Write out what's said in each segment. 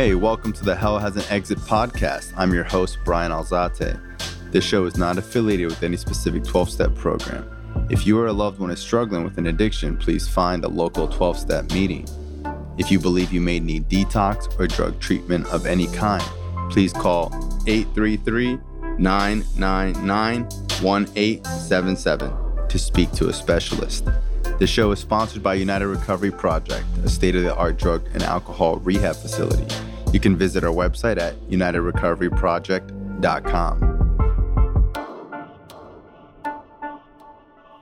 Hey, welcome to the Hell Has an Exit podcast. I'm your host, Brian Alzate. This show is not affiliated with any specific 12 step program. If you or a loved one is struggling with an addiction, please find a local 12 step meeting. If you believe you may need detox or drug treatment of any kind, please call 833 999 1877 to speak to a specialist. The show is sponsored by United Recovery Project, a state of the art drug and alcohol rehab facility. You can visit our website at unitedrecoveryproject.com.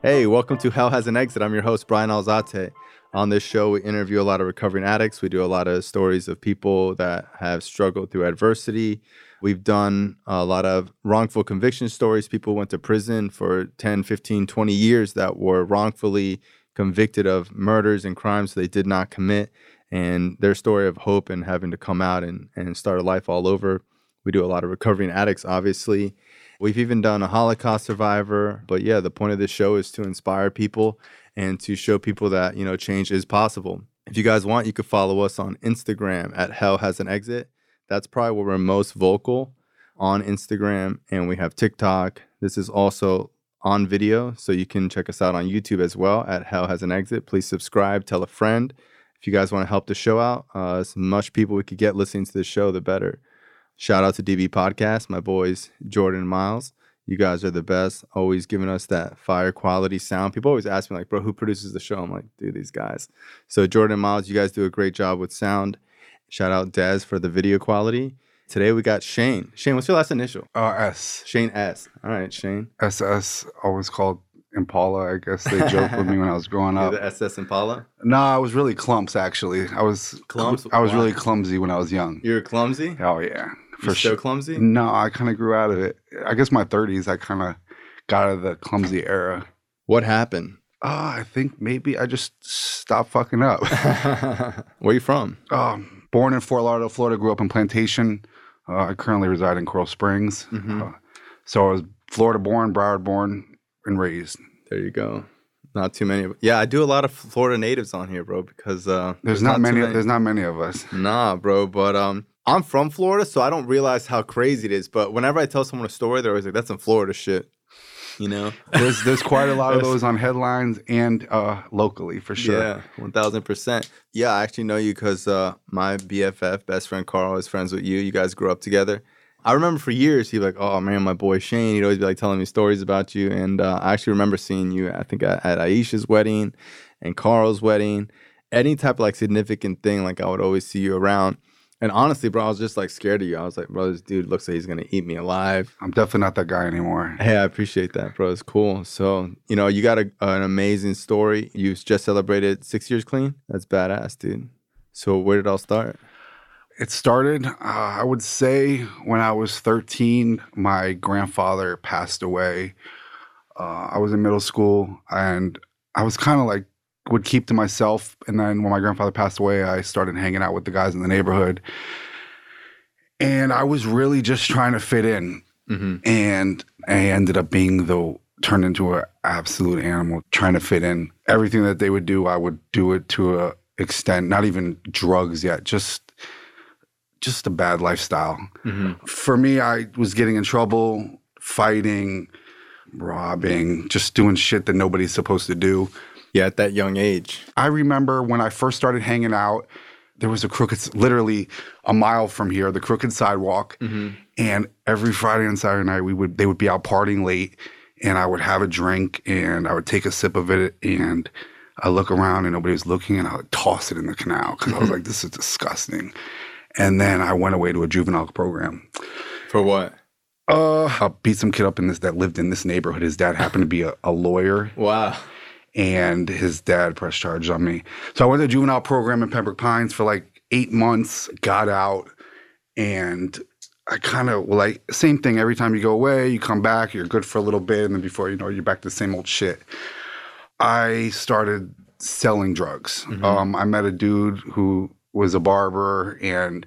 Hey, welcome to Hell Has an Exit. I'm your host, Brian Alzate. On this show, we interview a lot of recovering addicts. We do a lot of stories of people that have struggled through adversity. We've done a lot of wrongful conviction stories. People went to prison for 10, 15, 20 years that were wrongfully convicted of murders and crimes they did not commit, and their story of hope and having to come out and, and start a life all over. We do a lot of recovering addicts, obviously. We've even done a Holocaust survivor. But yeah, the point of this show is to inspire people and to show people that, you know, change is possible. If you guys want, you could follow us on Instagram at Hell Has an Exit. That's probably where we're most vocal on Instagram. And we have TikTok. This is also on video. So you can check us out on YouTube as well at Hell Has an Exit. Please subscribe, tell a friend. If you guys want to help the show out, uh, as much people we could get listening to the show, the better. Shout out to DB Podcast, my boys Jordan and Miles. You guys are the best, always giving us that fire quality sound. People always ask me, like, bro, who produces the show? I'm like, dude, these guys. So, Jordan and Miles, you guys do a great job with sound. Shout out Dez for the video quality. Today we got Shane. Shane, what's your last initial? Uh, S. Shane S. All right, Shane. SS, always called Impala. I guess they joked with me when I was growing You're up. the SS Impala. No, I was really clumps actually. I was Clumps? I was Why? really clumsy when I was young. You're clumsy. Oh yeah, You're so sure. clumsy. No, I kind of grew out of it. I guess my 30s, I kind of got out of the clumsy era. What happened? Uh, I think maybe I just stopped fucking up. Where are you from? um, born in Fort Lauderdale, Florida, grew up in Plantation. Uh, I currently reside in Coral Springs. Mhm. Uh, so I was Florida born, Broward born, and raised. There you go. Not too many. Yeah, I do a lot of Florida natives on here, bro. Because uh, There's, not, too many, There's not many of us. Nah, bro. But um, I'm from Florida, so I don't realize how crazy it is. But whenever I tell someone a story, they're always like, "That's some Florida shit," you know? There's there's quite a lot of those on headlines and uh, locally for sure. Yeah, one thousand percent. Yeah, I actually know you because uh, my BFF, best friend Carl, is friends with you. You guys grew up together. I remember for years he'd be like, "Oh man, my boy Shane." He'd always be like telling me stories about you, and uh, I actually remember seeing you. I think at, at Aisha's wedding and Carl's wedding. Any type of like significant thing, like I would always see you around. And honestly, bro, I was just like scared of you. I was like, bro, this dude looks like he's gonna eat me alive. I'm definitely not that guy anymore. Hey, I appreciate that, bro. It's cool. So, you know, you got a, an amazing story. You just celebrated six years clean. That's badass, dude. So, where did it all start? It started, uh, I would say, when I was 13. My grandfather passed away. Uh, I was in middle school, and I was kind of like would keep to myself. And then when my grandfather passed away, I started hanging out with the guys in the neighborhood, and I was really just trying to fit in. Mm-hmm. and I ended up being the turned into an absolute animal trying to fit in. Everything that they would do, I would do it to a extent. Not even drugs yet, just just a bad lifestyle. Mm-hmm. For me, I was getting in trouble, fighting, robbing, just doing shit that nobody's supposed to do. Yeah, at that young age. I remember when I first started hanging out, there was a crooked, literally a mile from here, the crooked sidewalk. Mm-hmm. And every Friday and Saturday night, we would they would be out partying late, and I would have a drink and I would take a sip of it, and I look around and nobody was looking, and I would toss it in the canal because I was like, "This is disgusting." And then I went away to a juvenile program. For what? Uh, I beat some kid up in this that lived in this neighborhood. His dad happened to be a, a lawyer, Wow. and his dad pressed charges on me. So I went to a juvenile program in Pembroke Pines for like eight months, got out, and I kind of like same thing. Every time you go away, you come back, you're good for a little bit, and then before you know, you're back to the same old shit. I started selling drugs. Um, I met a dude who was a barber, and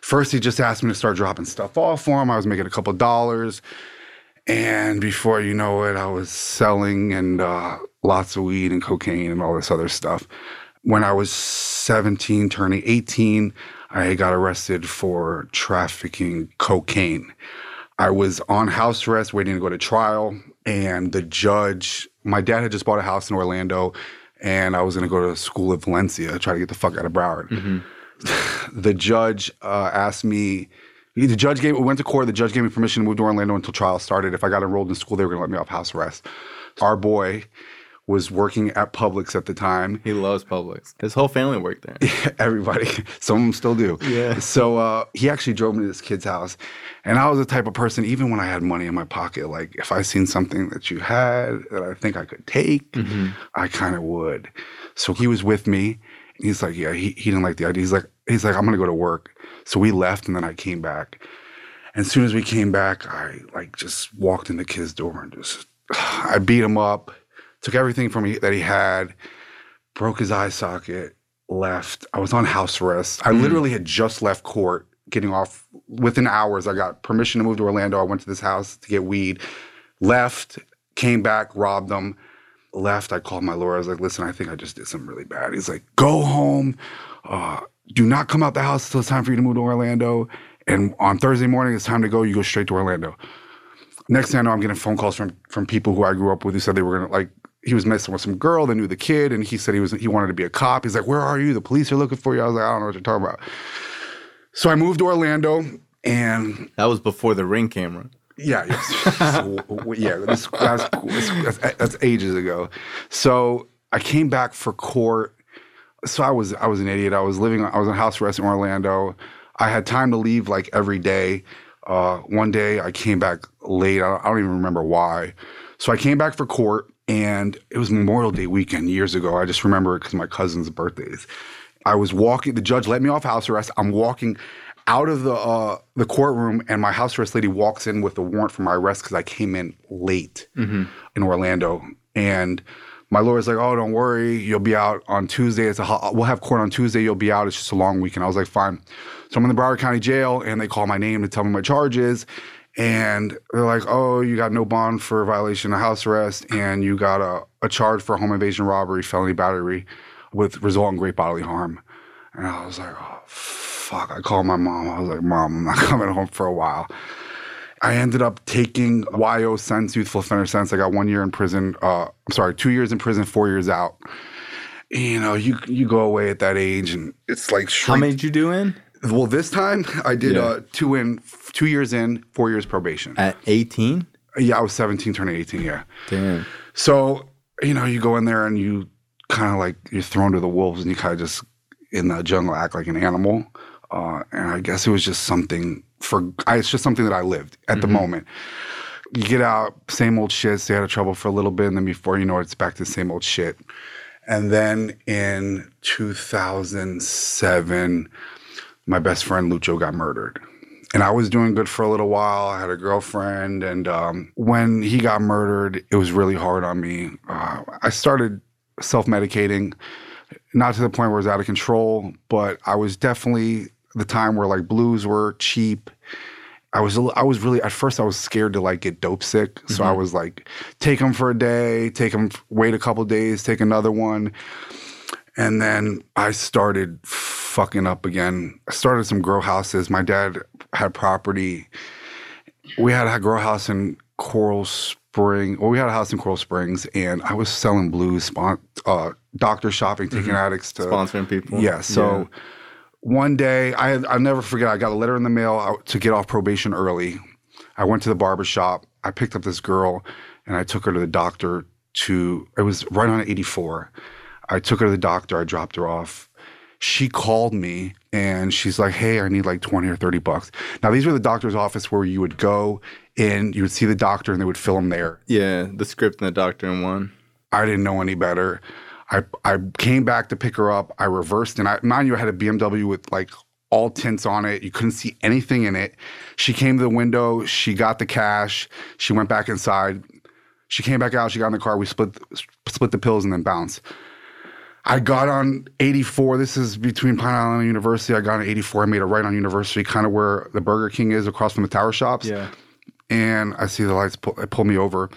first he just asked me to start dropping stuff off for him. I was making a couple dollars. And before you know it, I was selling and uh, lots of weed and cocaine and all this other stuff. When I was 17, turning 18, I got arrested for trafficking cocaine. I was on house arrest waiting to go to trial, and the judge, my dad had just bought a house in Orlando, and I was going to go to school in Valencia, try to get the fuck out of Broward. Mm-hmm. the judge uh, asked me, the judge gave, we went to court, the judge gave me permission to move to Orlando until trial started. If I got enrolled in school, they were going to let me off house arrest. Our boy, was working at Publix at the time. He loves Publix. His whole family worked there. Everybody. Some of them still do. Yeah. So uh, he actually drove me to this kid's house. And I was the type of person, even when I had money in my pocket, like if I seen something that you had that I think I could take, mm-hmm. I kind of would. So he was with me. And he's like, yeah, he, he didn't like the idea. He's like, he's like, I'm gonna go to work. So we left and then I came back. And as soon as we came back, I like just walked in the kid's door and just I beat him up took everything from me that he had, broke his eye socket, left. I was on house arrest. I mm. literally had just left court, getting off within hours. I got permission to move to Orlando. I went to this house to get weed, left, came back, robbed them, left. I called my lawyer. I was like, listen, I think I just did something really bad. He's like, go home. Uh, do not come out the house until it's time for you to move to Orlando. And on Thursday morning, it's time to go. You go straight to Orlando. Next thing I know, I'm getting phone calls from from people who I grew up with who said they were gonna like he was messing with some girl that knew the kid, and he said he was he wanted to be a cop. He's like, "Where are you? The police are looking for you." I was like, "I don't know what you're talking about." So I moved to Orlando, and that was before the ring camera. Yeah, so, yeah, that's, that's, that's, that's ages ago. So I came back for court. So I was I was an idiot. I was living. I was on house arrest in Orlando. I had time to leave like every day. Uh, one day I came back late. I don't, I don't even remember why. So I came back for court and it was Memorial Day weekend years ago. I just remember it because my cousin's birthdays. I was walking. The judge let me off house arrest. I'm walking out of the uh, the courtroom, and my house arrest lady walks in with a warrant for my arrest because I came in late mm-hmm. in Orlando. And my lawyer's like, "Oh, don't worry, you'll be out on Tuesday. It's a ho- we'll have court on Tuesday. You'll be out. It's just a long weekend." I was like, "Fine." So I'm in the Broward County Jail, and they call my name to tell me my charges and they're like, "Oh, you got no bond for violation of house arrest, and you got a, a charge for home invasion, robbery, felony battery, with resulting great bodily harm." And I was like, "Oh, fuck!" I called my mom. I was like, "Mom, I'm not coming home for a while." I ended up taking YO sentence, youthful offender sentence. I got one year in prison. Uh, I'm sorry, two years in prison, four years out. You know, you you go away at that age, and it's like shrink. how many did you do in? Well, this time I did yeah. uh, two in, two years in, four years probation. At 18? Yeah, I was 17, turning 18. Yeah. Damn. So you know, you go in there and you kind of like you're thrown to the wolves, and you kind of just in the jungle act like an animal. Uh, and I guess it was just something for. I, it's just something that I lived at mm-hmm. the moment. You get out, same old shit. Stay out of trouble for a little bit, and then before you know it, it's back to the same old shit. And then in 2007, my best friend Lucho got murdered. And I was doing good for a little while. I had a girlfriend. And um, when he got murdered, it was really hard on me. Uh, I started self medicating, not to the point where it was out of control, but I was definitely the time where like blues were cheap. I was I was really at first I was scared to like get dope sick, so mm-hmm. I was like take them for a day, take them, wait a couple days, take another one, and then I started fucking up again. I started some grow houses. My dad had property. We had a grow house in Coral Spring. Well, we had a house in Coral Springs, and I was selling blues, spon- uh, doctor shopping, taking mm-hmm. addicts to sponsoring people. Yeah. So yeah. one day, I I'll never forget. I got a letter in the mail to get off probation early. I went to the barber shop. I picked up this girl, and I took her to the doctor. To it was right on 84. I took her to the doctor. I dropped her off she called me and she's like, Hey, I need like 20 or 30 bucks. Now, these were the doctor's office where you would go and you would see the doctor and they would fill them there. Yeah, the script and the doctor in one. I didn't know any better. I, I came back to pick her up. I reversed and I, mind you, I had a BMW with like all tints on it. You couldn't see anything in it. She came to the window. She got the cash. She went back inside. She came back out. She got in the car. We split split the pills and then bounced. I got on 84. This is between Pine Island and University. I got on 84. I made a right on University, kind of where the Burger King is across from the tower shops. Yeah. And I see the lights pull, pull me over.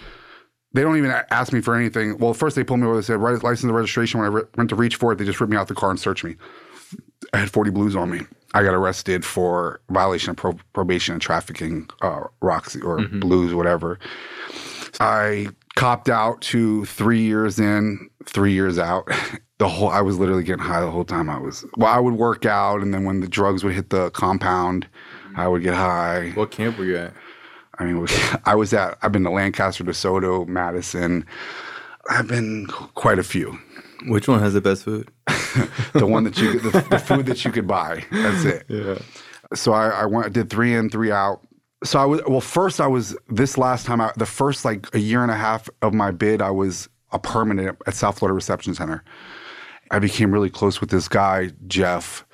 They don't even ask me for anything. Well, first they pulled me over. They said, right, license and registration. When I re- went to reach for it, they just ripped me out the car and searched me. I had 40 blues on me. I got arrested for violation of pro- probation and trafficking, uh, Roxy or blues, whatever. I copped out to three years in, three years out. The whole I was literally getting high the whole time I was. Well, I would work out, and then when the drugs would hit the compound, I would get high. What camp were you at? I mean, I was at. I've been to Lancaster, DeSoto, Madison. I've been quite a few. Which one has the best food? The one that you, the, the food that you could buy. That's it. Yeah. so I, I went, I did three in, three out. So I was well. First, I was this last time. I, the first like a year and a half of my bid, I was a permanent at South Florida Reception Center. I became really close with this guy Jeff,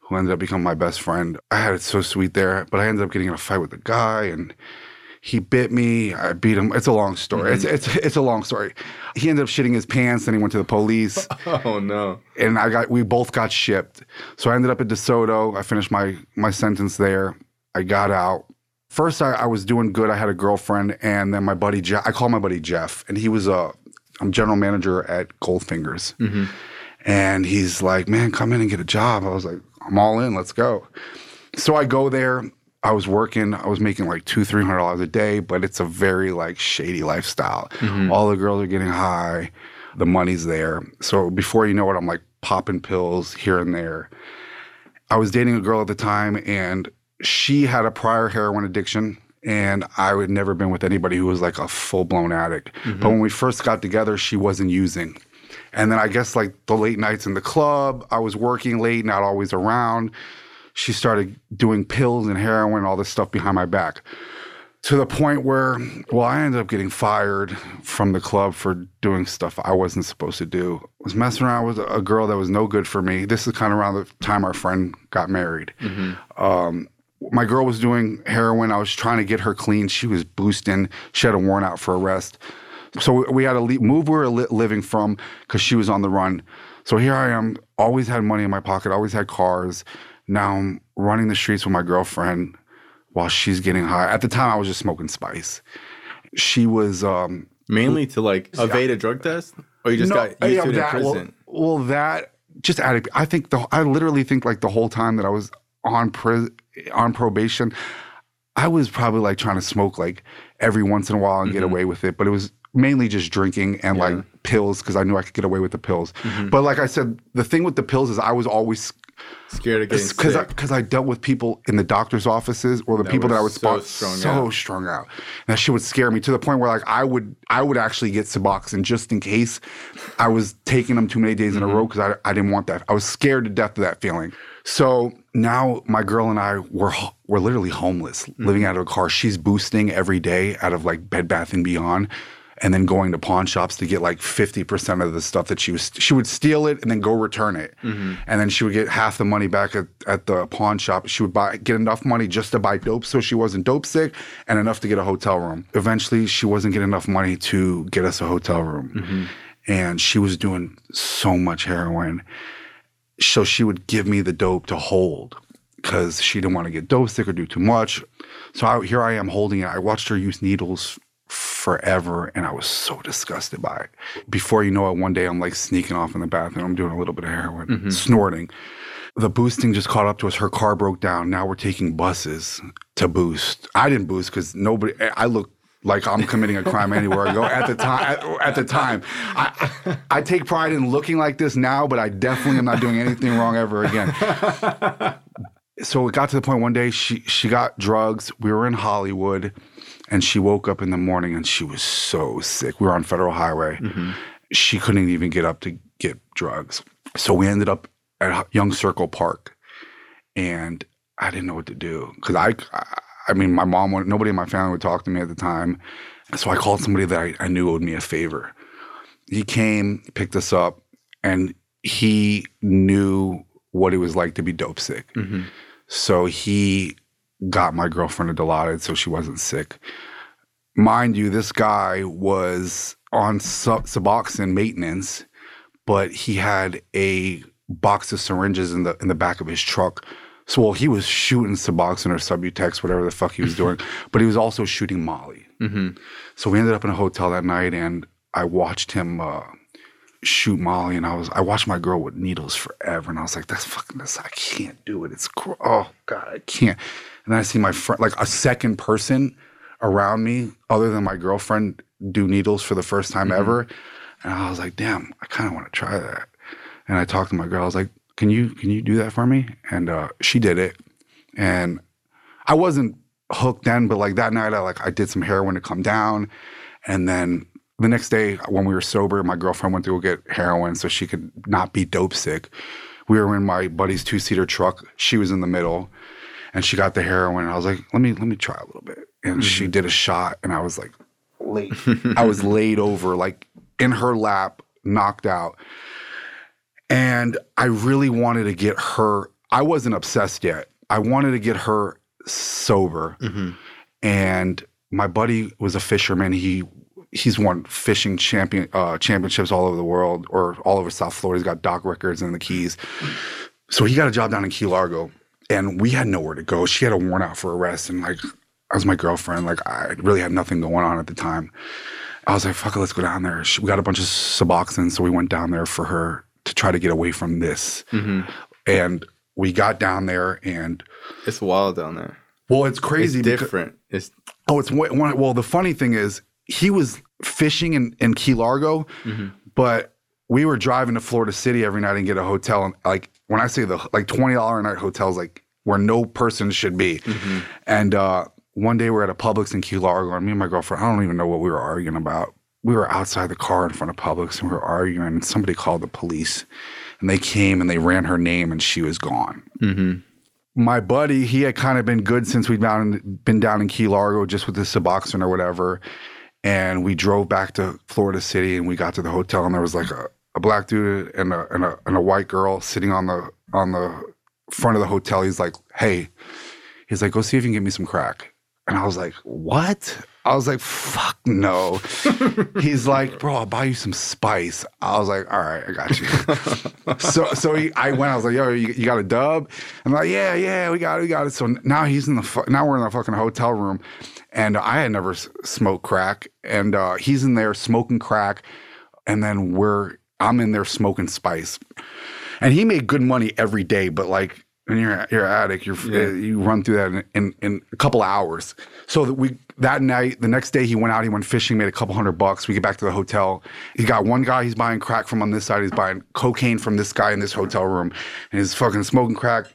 who ended up becoming my best friend. I had it so sweet there, but I ended up getting in a fight with the guy, and he bit me. I beat him. It's a long story. It's mm-hmm. it's it's a long story. He ended up shitting his pants, and he went to the police Oh no. and I got we both got shipped. So I ended up at DeSoto. I finished my my sentence there. I got out. First, I, I was doing good. I had a girlfriend, and then my buddy Jeff. I call my buddy Jeff, and he was a I'm general manager at Goldfingers, mm-hmm. And he's like, "Man, come in and get a job." I was like, "I'm all in. Let's go." So I go there. I was working. I was making like two, three hundred dollars a day, but it's a very like shady lifestyle. Mm-hmm. All the girls are getting high. The money's there. So before you know it, I'm like popping pills here and there. I was dating a girl at the time, and she had a prior heroin addiction, and I had never been with anybody who was like a full blown addict. Mm-hmm. But when we first got together, she wasn't using. And then I guess like the late nights in the club, I was working late, not always around. She started doing pills and heroin, all this stuff behind my back. To the point where, well, I ended up getting fired from the club for doing stuff I wasn't supposed to do. I was messing around with a girl that was no good for me. This is kind of around the time our friend got married. Um, my girl was doing heroin. I was trying to get her clean. She was boosting. She had a warrant out for arrest. So we had to leave, move where we were living from because she was on the run. So here I am, always had money in my pocket, always had cars. Now I'm running the streets with my girlfriend while she's getting high. At the time, I was just smoking spice. She was um, Mainly to like evade a drug test, or you just got used yeah, to it in that, well- prison. Well, that just added. I think the I literally think like the whole time that I was on pri- on probation, I was probably like trying to smoke like every once in a while and get away with it, but it was mainly just drinking and like pills because I knew I could get away with the pills. But like I said, the thing with the pills is I was always Scared of getting because I. 'cause I dealt with people in the doctor's offices or the That people that I would so spot strung so out. strung out. And that shit would scare me to the point where like I would I would actually get Suboxone just in case I was taking them too many days in a Mm-hmm. row because I, I didn't want that. I was scared to death of that feeling. So now my girl and I were we're literally homeless, Mm-hmm. living out of a car. She's boosting every day out of like Bed Bath and Beyond. And then going to pawn shops to get like 50% of the stuff that she was, she would steal it and then go return it. Mm-hmm. And then she would get half the money back at, at the pawn shop. She would buy, get enough money just to buy dope so she wasn't dope sick and enough to get a hotel room. Eventually, she wasn't getting enough money to get us a hotel room. Mm-hmm. And she was doing so much heroin. So she would give me the dope to hold because she didn't want to get dope sick or do too much. So I, here I am holding it. I watched her use needles forever and I was so disgusted by it. Before you know it, one day I'm like sneaking off in the bathroom. I'm doing a little bit of heroin, mm-hmm. snorting. The boosting just caught up to us. Her car broke down. Now we're taking buses to boost. I didn't boost because nobody, eh, I look like I'm committing a crime anywhere I go. At the time, at, at the time, I, I take pride in looking like this now, but I definitely am not doing anything wrong ever again so it got to the point one day she she got drugs. We were in Hollywood, and she woke up in the morning and she was so sick. We were on Federal Highway. Mm-hmm. She couldn't even get up to get drugs. So we ended up at Young Circle Park, and I didn't know what to do because I, I, mean, my mom, would, nobody in my family would talk to me at the time. So I called somebody that I, I knew owed me a favor. He came, picked us up, and he knew what it was like to be dope sick. Mm-hmm. So he got my girlfriend a Dilaudid so she wasn't sick. Mind you, this guy was on Sub- Suboxone maintenance, but he had a box of syringes in the in the back of his truck. So well, he was shooting Suboxone or Subutex, whatever the fuck he was doing, but he was also shooting Molly. So we ended up in a hotel that night, and I watched him uh, shoot Molly, and I was I watched my girl with needles forever, and I was like, that's fucking this. I can't do it. It's oh god, I can't. And then I see my friend, like a second person around me, other than my girlfriend, do needles for the first time ever, and I was like, damn, I kind of want to try that. And I talked to my girl. I was like, can you can you do that for me? And uh, she did it, and I wasn't hooked then, but like that night, I like I did some heroin to come down, and then the next day when we were sober, my girlfriend went to go get heroin so she could not be dope sick. We were in my buddy's two seater truck. She was in the middle, and she got the heroin. And I was like, let me let me try a little bit, and she did a shot, and I was like, laid. I was laid over like in her lap, knocked out. And I really wanted to get her, I wasn't obsessed yet. I wanted to get her sober. And my buddy was a fisherman. He he's won fishing champion uh, championships all over the world or all over South Florida. He's got dock records in the Keys. So he got a job down in Key Largo, and we had nowhere to go. She had a warrant out for arrest, and like I was my girlfriend. Like I really had nothing going on at the time. I was like, "Fuck it, let's go down there." She, we got a bunch of Suboxone, so we went down there for her to try to get away from this. Mm-hmm. And we got down there, and It's wild down there. well, it's crazy. It's because- different. It's Oh, it's one, well. The funny thing is, he was fishing in, in Key Largo, mm-hmm. but we were driving to Florida City every night and get a hotel. And like when I say the like twenty dollar a night hotels, like where no person should be. And uh, one day we're at a Publix in Key Largo, and me and my girlfriend, I don't even know what we were arguing about. We were outside the car in front of Publix, and we were arguing. And somebody called the police, and they came and they ran her name, and she was gone my buddy, he had kind of been good since we'd down, been down in Key Largo just with the Suboxone or whatever. And we drove back to Florida City and we got to the hotel and there was like a, a black dude and a, and a and a white girl sitting on the on the front of the hotel. He's like, "Hey," he's like, "Go see if you can get me some crack." And I was like, "What?" I was like, "Fuck no." he's like, "Bro, I'll buy you some spice." I was like, "All right, I got you." so so he, I went. I was like, "Yo, you, you got a dub?" I'm like, "Yeah, yeah, we got it, we got it." So now he's in the fu- now we're in the fucking hotel room, and I had never s- smoked crack, and uh, he's in there smoking crack, and then we're I'm in there smoking spice, and he made good money every day, but like. When you're you're an addict, you're uh, you run through that in, in, in a couple hours. So that we that night, the next day he went out, he went fishing, made a couple hundred bucks. We get back to the hotel. He got one guy he's buying crack from on this side, he's buying cocaine from this guy in this hotel room, and he's fucking smoking crack.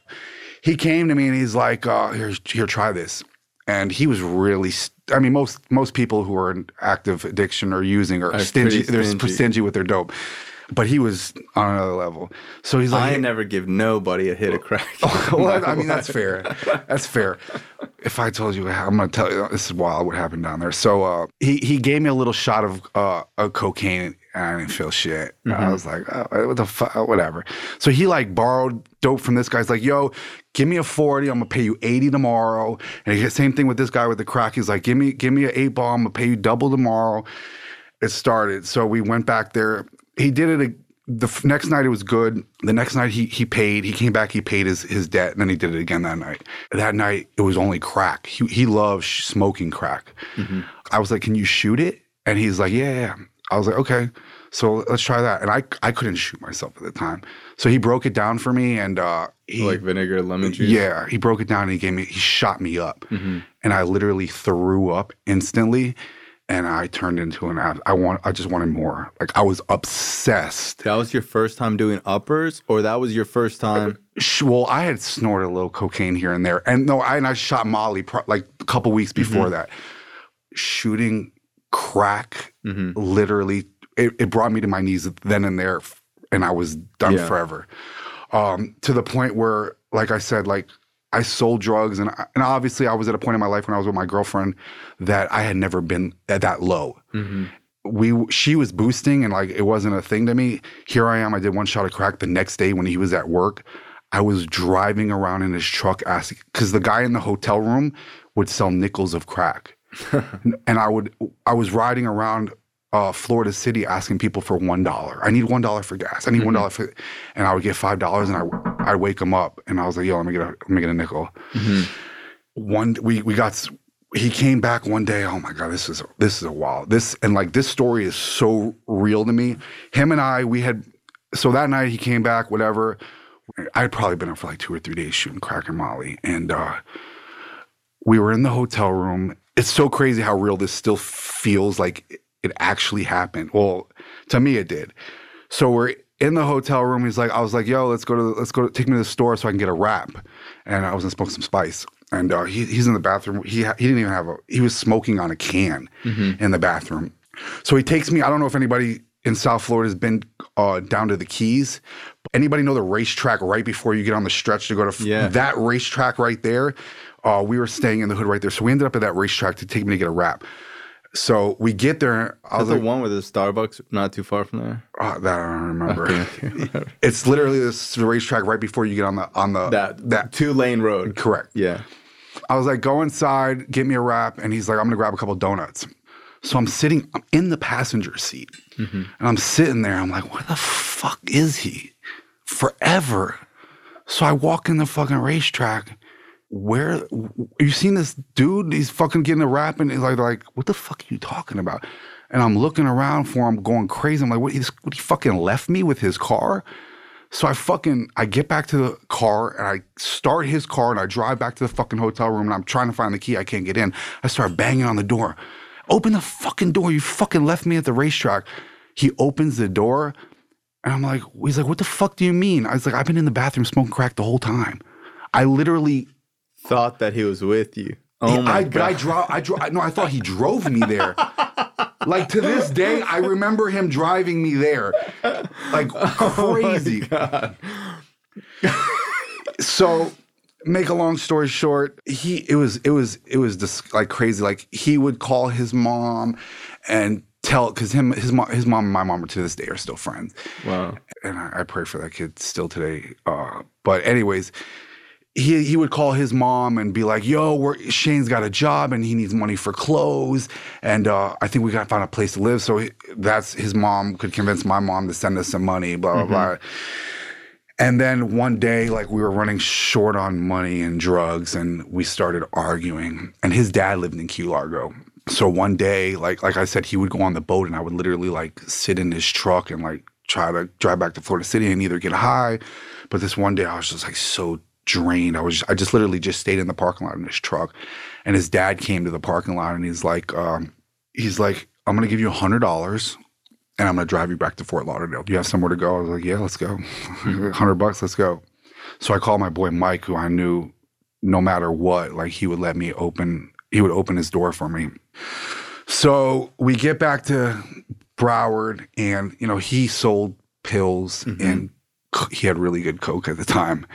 He came to me and he's like, uh, "Here, here, try this." And he was really. St- I mean, most most people who are in active addiction or using are Are stingy. They're stingy. stingy with their dope. But he was on another level. So he's like, I never give nobody a hit of crack. well, I mean, that's fair. That's fair. If I told you, I'm going to tell you, this is wild what happened down there. So uh, he, he gave me a little shot of, uh, of cocaine and I didn't feel shit. I was like, oh, what the fuck, whatever. So he like borrowed dope from this guy. He's like, yo, give me a 40. I'm going to pay you 80 tomorrow. And he, same thing with this guy with the crack. He's like, give me, give me an eight ball. I'm going to pay you double tomorrow it started. So we went back there. He did it. a- The f- next night it was good. The next night he he paid. He came back. He paid his his debt, and then he did it again that night. That night it was only crack. He he loves sh- smoking crack. I was like, "Can you shoot it?" And he's like, "Yeah." yeah." I was like, "Okay." So let's try that. And I I couldn't shoot myself at the time. So he broke it down for me, and uh, he like vinegar, lemon juice. yeah, he broke it down and he gave me, he shot me up. Mm-hmm. And I literally threw up instantly. And I turned into an, I want, I just wanted more. Like I was obsessed. That was your first time doing uppers, or that was your first time? Uh, well, I had snorted a little cocaine here and there. And no, I, and I shot Molly pro- like a couple weeks mm-hmm. before that. Shooting crack, mm-hmm. literally, it, it brought me to my knees then and there. And I was done Yeah. forever. um, to the point where, like I said, like I sold drugs, and I- and obviously I was at a point in my life when I was with my girlfriend that I had never been at that low. Mm-hmm. We she was boosting, and like it wasn't a thing to me. Here I am. I did one shot of crack the next day when he was at work. I was driving around in his truck asking because the guy in the hotel room would sell nickels of crack, and I would I was riding around uh, Florida City asking people for one dollar. I need one dollar for gas. I need one dollar for, and I would get five dollars, and I I wake them up, and I was like, yo, let me get a let me get a nickel. One we we got he came back one day. Oh my god, this is this is a wild this and like this story is so real to me. Him and I, we had so that night he came back. Whatever, I had probably been up for like two or three days shooting crack and Molly, and uh, we were in the hotel room. It's so crazy how real this still feels like it actually happened. Well, to me, it did. So we're in the hotel room. He's like, I was like, yo, let's go to, let's go, to, take me to the store so I can get a wrap. And I was gonna smoke some spice. And uh, he, he's in the bathroom. He, he didn't even have a, he was smoking on a can in the bathroom. So he takes me, I don't know if anybody in South Florida has been uh, down to the Keys. Anybody know the RaceTrac right before you get on the stretch to go to f- Yeah. that RaceTrac right there? Uh, we were staying in the hood right there. So we ended up at that RaceTrac to take me to get a wrap. So we get there. I was the like, one with the Starbucks not too far from there. oh, that I don't remember. Okay. It's literally this RaceTrac right before you get on the on the that that two lane road. correct. Yeah. I was like, go inside, get me a wrap, and he's like, I'm gonna grab a couple donuts. So I'm sitting, I'm in the passenger seat, mm-hmm. and I'm sitting there. I'm like, where the fuck is he? Forever. So I walk in the fucking RaceTrac. Where you seen this dude? He's fucking getting a wrap, and he's like, like, what the fuck are you talking about? And I'm looking around for him, going crazy. I'm like, what? He's, what, he fucking left me with his car? So I fucking I get back to the car and I start his car and I drive back to the fucking hotel room and I'm trying to find the key. I can't get in. I start banging on the door. Open the fucking door. You fucking left me at the RaceTrac. He opens the door and I'm like, he's like, what the fuck do you mean? I was like, I've been in the bathroom smoking crack the whole time. I literally Thought that he was with you. Oh my I, god. But I drove. I drove. No, I thought he drove me there. like to this day, I remember him driving me there, like crazy. so, make a long story short, he it was it was it was just like crazy. Like he would call his mom and tell because him his mom his mom and my mom are to this day are still friends wow. and I, I pray for that kid still today. Uh, but anyways, he he would call his mom and be like, "Yo, we're, Shane's got a job and he needs money for clothes, and uh, I think we got to find a place to live." So he, that's his mom could convince my mom to send us some money. Blah blah blah. And then one day, like we were running short on money and drugs, and we started arguing. And his dad lived in Key Largo. So one day, like like I said, he would go on the boat, and I would literally like sit in his truck and like try to drive back to Florida City and either get high. But this one day, I was just like so drained. I was I just literally just stayed in the parking lot in his truck, and his dad came to the parking lot, and he's like, um, he's like, I'm gonna give you a hundred dollars and I'm gonna drive you back to Fort Lauderdale. Do you have somewhere to go? I was like, yeah, let's go. Hundred bucks, let's go. So I called my boy Mike, who I knew no matter what, like he would let me open, he would open his door for me. So we get back to Broward, and you know he sold pills and he had really good coke at the time,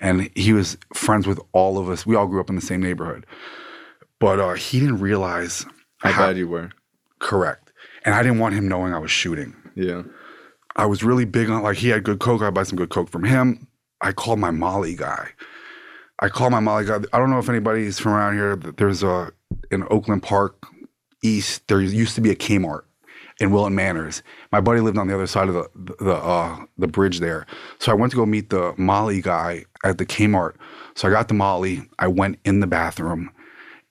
and he was friends with all of us. We all grew up in the same neighborhood, but uh, he didn't realize How how bad you were. correct, and I didn't want him knowing I was shooting. Yeah. I was really big on like he had good coke. I buy some good coke from him. I called my Molly guy. I called my Molly guy. I don't know if anybody's from around here. but There's a in Oakland Park East. There used to be a Kmart in Wilton Manors. My buddy lived on the other side of the the uh, the bridge there. So I went to go meet the Molly guy at the Kmart. So I got the Molly. I went in the bathroom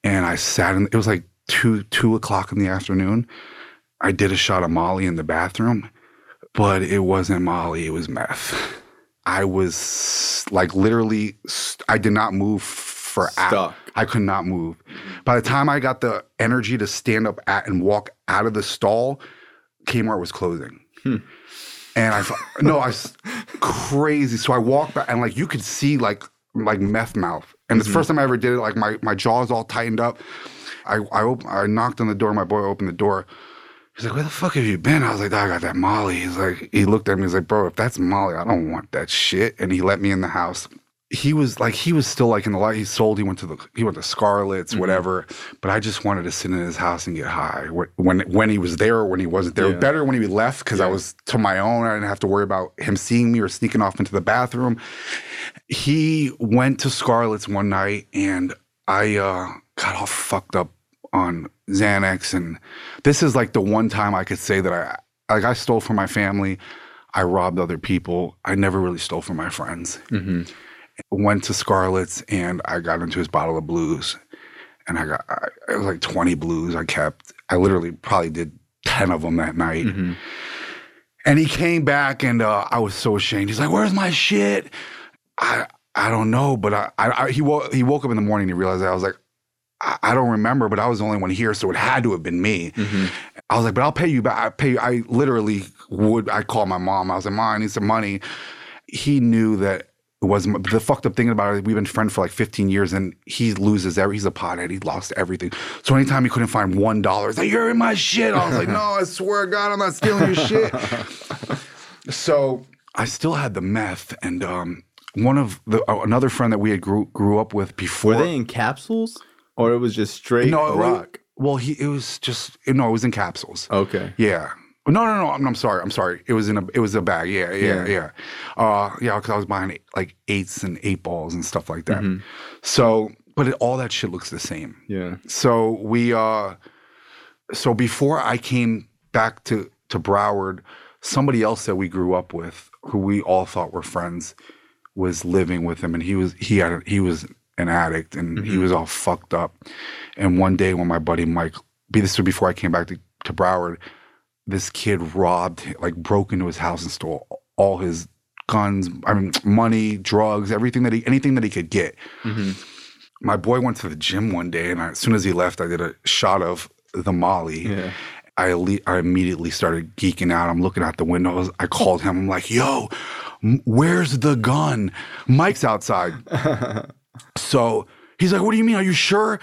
and I sat in. It was like two two o'clock in the afternoon. I did a shot of Molly in the bathroom but it wasn't Molly, it was meth. I was like literally, I did not move for hou- Stuck. I could not move. By the time I got the energy to stand up at and walk out of the stall, Kmart was closing. Hmm. And I thought, no, was crazy. So I walked back and like you could see like like meth mouth. And it's the mm-hmm. first time I ever did it. Like my my jaw's all tightened up. I I, op- I knocked on the door. My boy opened the door. He's like, "Where the fuck have you been?" I was like, "I got that Molly." He's like, he looked at me. He's like, "Bro, if that's Molly, I don't want that shit." And he let me in the house. He was like, he was still like in the light. He sold. He went to the. He went to Scarlett's, whatever. But I just wanted to sit in his house and get high when when he was there or when he wasn't there. Yeah. Better when he left because I was to my own. I didn't have to worry about him seeing me or sneaking off into the bathroom. He went to Scarlett's one night and I uh, got all fucked up on Xanax. And this is like the one time I could say that I like I stole from my family. I robbed other people. I never really stole from my friends. Mm-hmm. Went to Scarlett's and I got into his bottle of blues. and I got I, it was like 20 blues I kept. I literally probably did 10 of them that night. Mm-hmm. And he came back and uh, I was so ashamed. He's like, "Where's my shit?" I I don't know, but I, I, I he woke he woke up in the morning and he realized that I was like, I, I don't remember, but I was the only one here, so it had to have been me. Mm-hmm. I was like, but I'll pay you back. I pay. You. I literally would. I called my mom. I was like, mom, I need some money. He knew that it wasn't. The fucked up thing about it, we've been friends for like 15 years, and he loses every. He's a pothead. He lost everything. So anytime he couldn't find one dollar, he's like, you're in my shit. I was like, no, I swear to God, I'm not stealing your shit. so I still had the meth, and um, one of the uh, another friend that we had grew grew up with before. Were they in capsules or it was just straight no, it- rock? well, he it was just no, it was in capsules. Okay. Yeah. No, no, no. I'm, I'm sorry. I'm sorry. It was in a. It was a bag. Yeah, yeah, Yeah. yeah. Uh, yeah. Because I was buying like eights and eight balls and stuff like that. Mhm. So, but it, all that shit looks the same. Yeah. So we. uh So before I came back to to Broward, somebody else that we grew up with, who we all thought were friends, was living with him, and he was he had he was an addict, and he Mhm. was all fucked up. And one day, when my buddy Mike, be this was before I came back to, to Broward, this kid robbed, like broke into his house and stole all his guns, I mean, money, drugs, everything that he, anything that he could get. hmm My boy went to the gym one day, and I, as soon as he left, I did a shot of the Molly. Yeah. I, I immediately started geeking out. I'm looking out the windows. I called him. I'm like, "Yo, where's the gun? Mike's outside." So he's like, "What do you mean? Are you sure?"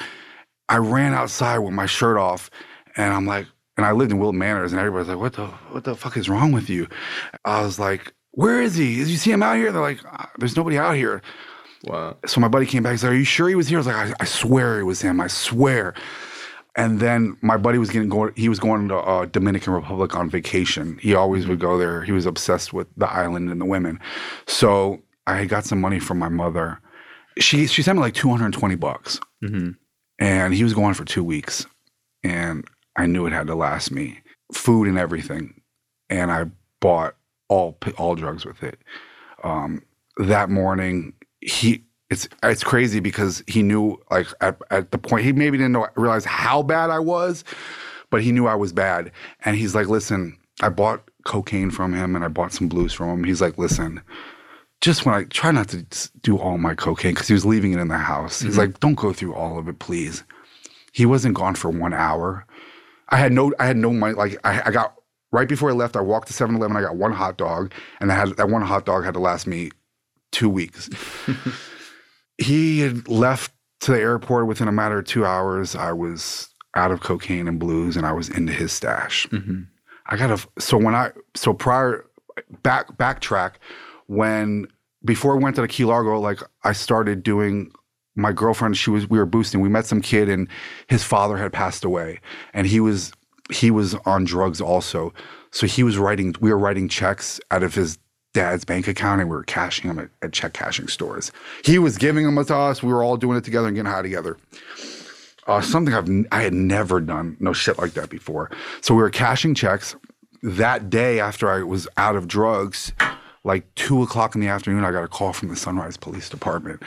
I ran outside with my shirt off, and I'm like, and I lived in Wilton Manors, and everybody's like, "What the what the fuck is wrong with you?" I was like, "Where is he? Did you see him out here?" They're like, "Ah, "There's nobody out here." wow. So my buddy came back. He's like, "Are you sure he was here?" I was like, "I, I swear it was him. I swear." And then my buddy was getting going. He was going to uh, Dominican Republic on vacation. He always would go there. He was obsessed with the island and the women. So I got some money from my mother. She she sent me like two hundred and twenty bucks, hmm and he was going for two weeks, and I knew it had to last me food and everything, and I bought all all drugs with it. Um, that morning, he it's it's crazy because he knew like at, at the point he maybe didn't know realize how bad I was, but he knew I was bad, and he's like, listen, I bought cocaine from him and I bought some blues from him. He's like, listen. Just when I try not to do all my cocaine because he was leaving it in the house. He's Mhm. like, "Don't go through all of it, please." He wasn't gone for one hour. I had no, I had no money. Like I, I got right before I left, I walked to 7-Eleven. I got one hot dog, and I had that one hot dog had to last me two weeks. he had left to the airport within a matter of two hours. I was out of cocaine and blues, and I was into his stash. hmm I got to so when I so prior back backtrack when before I went to the Key Largo, like I started doing my girlfriend, she was we were boosting. We met some kid and his father had passed away and he was he was on drugs also. So he was writing we were writing checks out of his dad's bank account and we were cashing them at, at check cashing stores. He was giving them to us. We were all doing it together and getting high together. Uh, something I've I had never done no shit like that before. So we were cashing checks. That day after I was out of drugs, like two o'clock in the afternoon, I got a call from the Sunrise Police Department,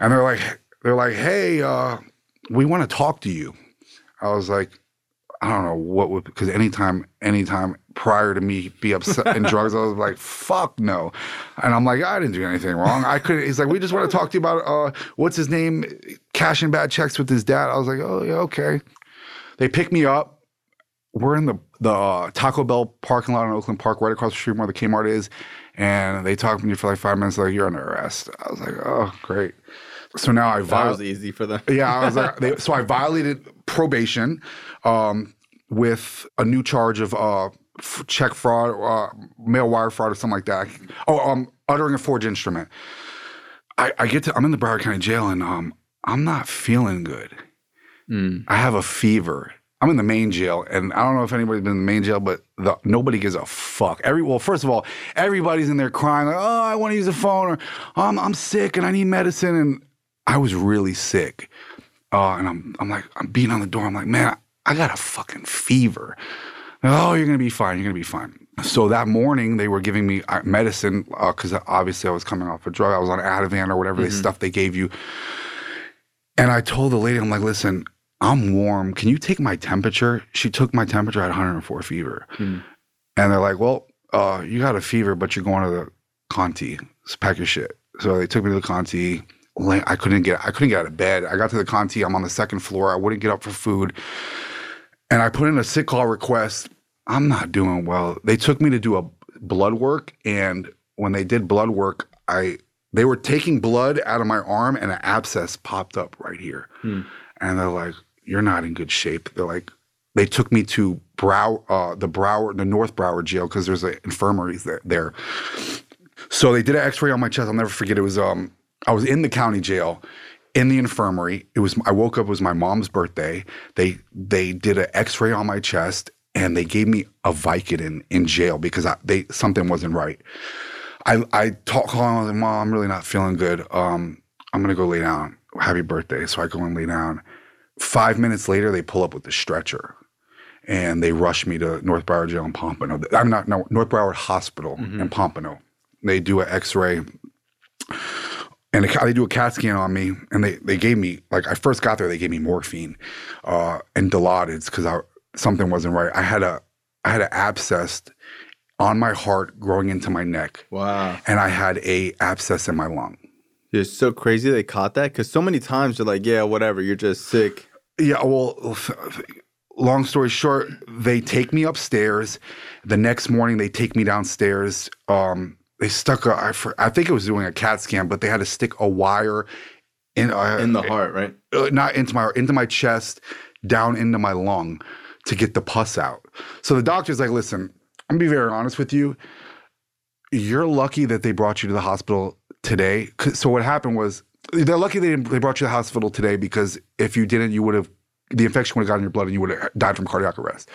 and they're like, they're like, hey, uh, we want to talk to you. I was like, I don't know what would because anytime, anytime prior to me be upset in drugs, I was like, fuck no. And I'm like, I didn't do anything wrong. I couldn't. He's like, we just want to talk to you about uh, what's his name, cashing bad checks with his dad. I was like, oh yeah, okay. They pick me up. We're in the the uh, Taco Bell parking lot in Oakland Park, right across the street from where the Kmart is, and they talk to me for like five minutes. Like, you're under arrest. I was like, oh great. So now I That was easy for them. yeah, I was like, they, so I violated probation um, with a new charge of uh, f- check fraud, uh, mail wire fraud, or something like that. Oh, um, uttering a forged instrument. I, I get to, I'm in the Broward County Jail, and um, I'm not feeling good. Mm. I have a fever. I'm in the main jail, and I don't know if anybody's been in the main jail, but the, nobody gives a fuck. Every well, first of all, everybody's in there crying like, "Oh, I want to use a phone," or oh, "I'm I'm sick and I need medicine." And I was really sick, uh, and I'm I'm like I'm beating on the door. I'm like, "Man, I, got a fucking fever." Oh, you're gonna be fine. You're gonna be fine. So that morning, they were giving me uh, medicine because obviously I was coming off a drug. I was on Ativan or whatever the stuff they gave you. And I told the lady, I'm like, listen, I'm warm. Can you take my temperature? She took my temperature at 104 fever. Hmm. And they're like, well, uh, you got a fever, but you're going to the Conte. Just pack your shit. So they took me to the Conte. I couldn't get I couldn't get out of bed. I got to the Conte. I'm on the second floor. I wouldn't get up for food. And I put in a sick call request. I'm not doing well. They took me to do a blood work, and when they did blood work, I they were taking blood out of my arm, and an abscess popped up right here. Hmm. And they're like, "You're not in good shape." They're like, they took me to Brow, uh, the Broward, the North Broward jail because there's an infirmary there, there. So they did an X-ray on my chest. I'll never forget. It was um, I was in the county jail, in the infirmary. It was I woke up. It was my mom's birthday. They they did an X-ray on my chest and they gave me a Vicodin in jail because I, they something wasn't right. I I I was like, Mom, I'm really not feeling good. Um, I'm gonna go lay down. Happy birthday. So I go and lay down. Five minutes later, they pull up with the stretcher and they rush me to North Broward Jail in Pompano. I'm not no North Broward Hospital in Pompano. They do an X-ray and they, do a CAT scan on me, and they they gave me like I first got there, they gave me morphine uh, and Dilaudid because I something wasn't right. I had a I had an abscess on my heart growing into my neck, Wow. and I had a abscess in my lung. It's so crazy they caught that because so many times they're like, yeah, whatever, you're just sick. Yeah, well, long story short, they take me upstairs. The next morning, they take me downstairs. Um, they stuck a, I, for, I think it was doing a CAT scan, but they had to stick a wire in uh, In the heart, right? uh, not into my into my chest, down into my lung to get the pus out. So the doctor's like, "Listen, I'm gonna be very honest with you. You're lucky that they brought you to the hospital today. So what happened was they're lucky they didn't, they brought you to the hospital today because if you didn't, you would have the infection would have gotten in your blood and you would have died from cardiac arrest.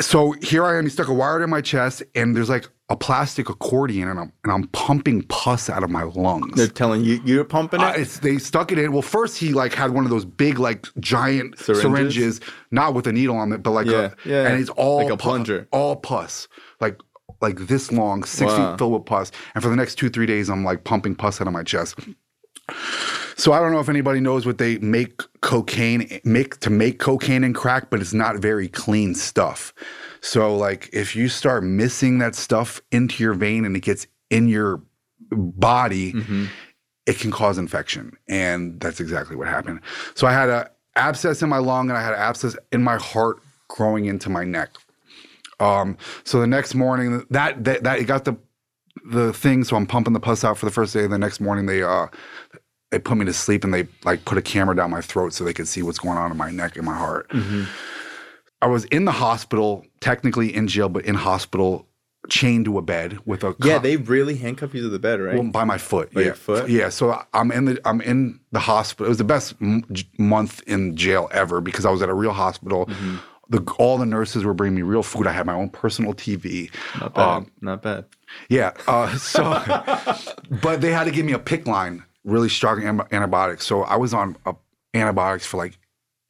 So here I am. He stuck a wire in my chest, and there's like a plastic accordion, and I'm and I'm pumping pus out of my lungs. They're telling you you're pumping it. Uh, it's, they stuck it in. Well, first he like had one of those big like giant Syringes? syringes, not with a needle on it, but like Yeah, a, yeah. and it's all Like a plunger. all pus, like like this long, six Wow. feet filled with pus. And for the next two three days, I'm like pumping pus out of my chest. So I don't know if anybody knows what they make cocaine make to make cocaine and crack, but it's not very clean stuff. So like if you start missing that stuff into your vein and it gets in your body, Mhm. it can cause infection. And that's exactly what happened. So I had a abscess in my lung and I had an abscess in my heart growing into my neck. Um, so the next morning that, that, that it got the, the thing. So I'm pumping the pus out for the first day. And the next morning they, uh, they put me to sleep and they like put a camera down my throat so they could see what's going on in my neck and my heart. Mhm. I was in the hospital, technically in jail, but in hospital, chained to a bed with a Yeah, they really handcuff you to the bed, right? well, by my foot. By yeah. your foot? Yeah. So I'm in the I'm in the hospital. It was the best m- month in jail ever because I was at a real hospital. Mm-hmm. The, all the nurses were bringing me real food. I had my own personal TV. Not bad. Um, Not bad. Yeah. Uh, so, but they had to give me a PICC line, really strong an- antibiotics. So I was on uh, antibiotics for like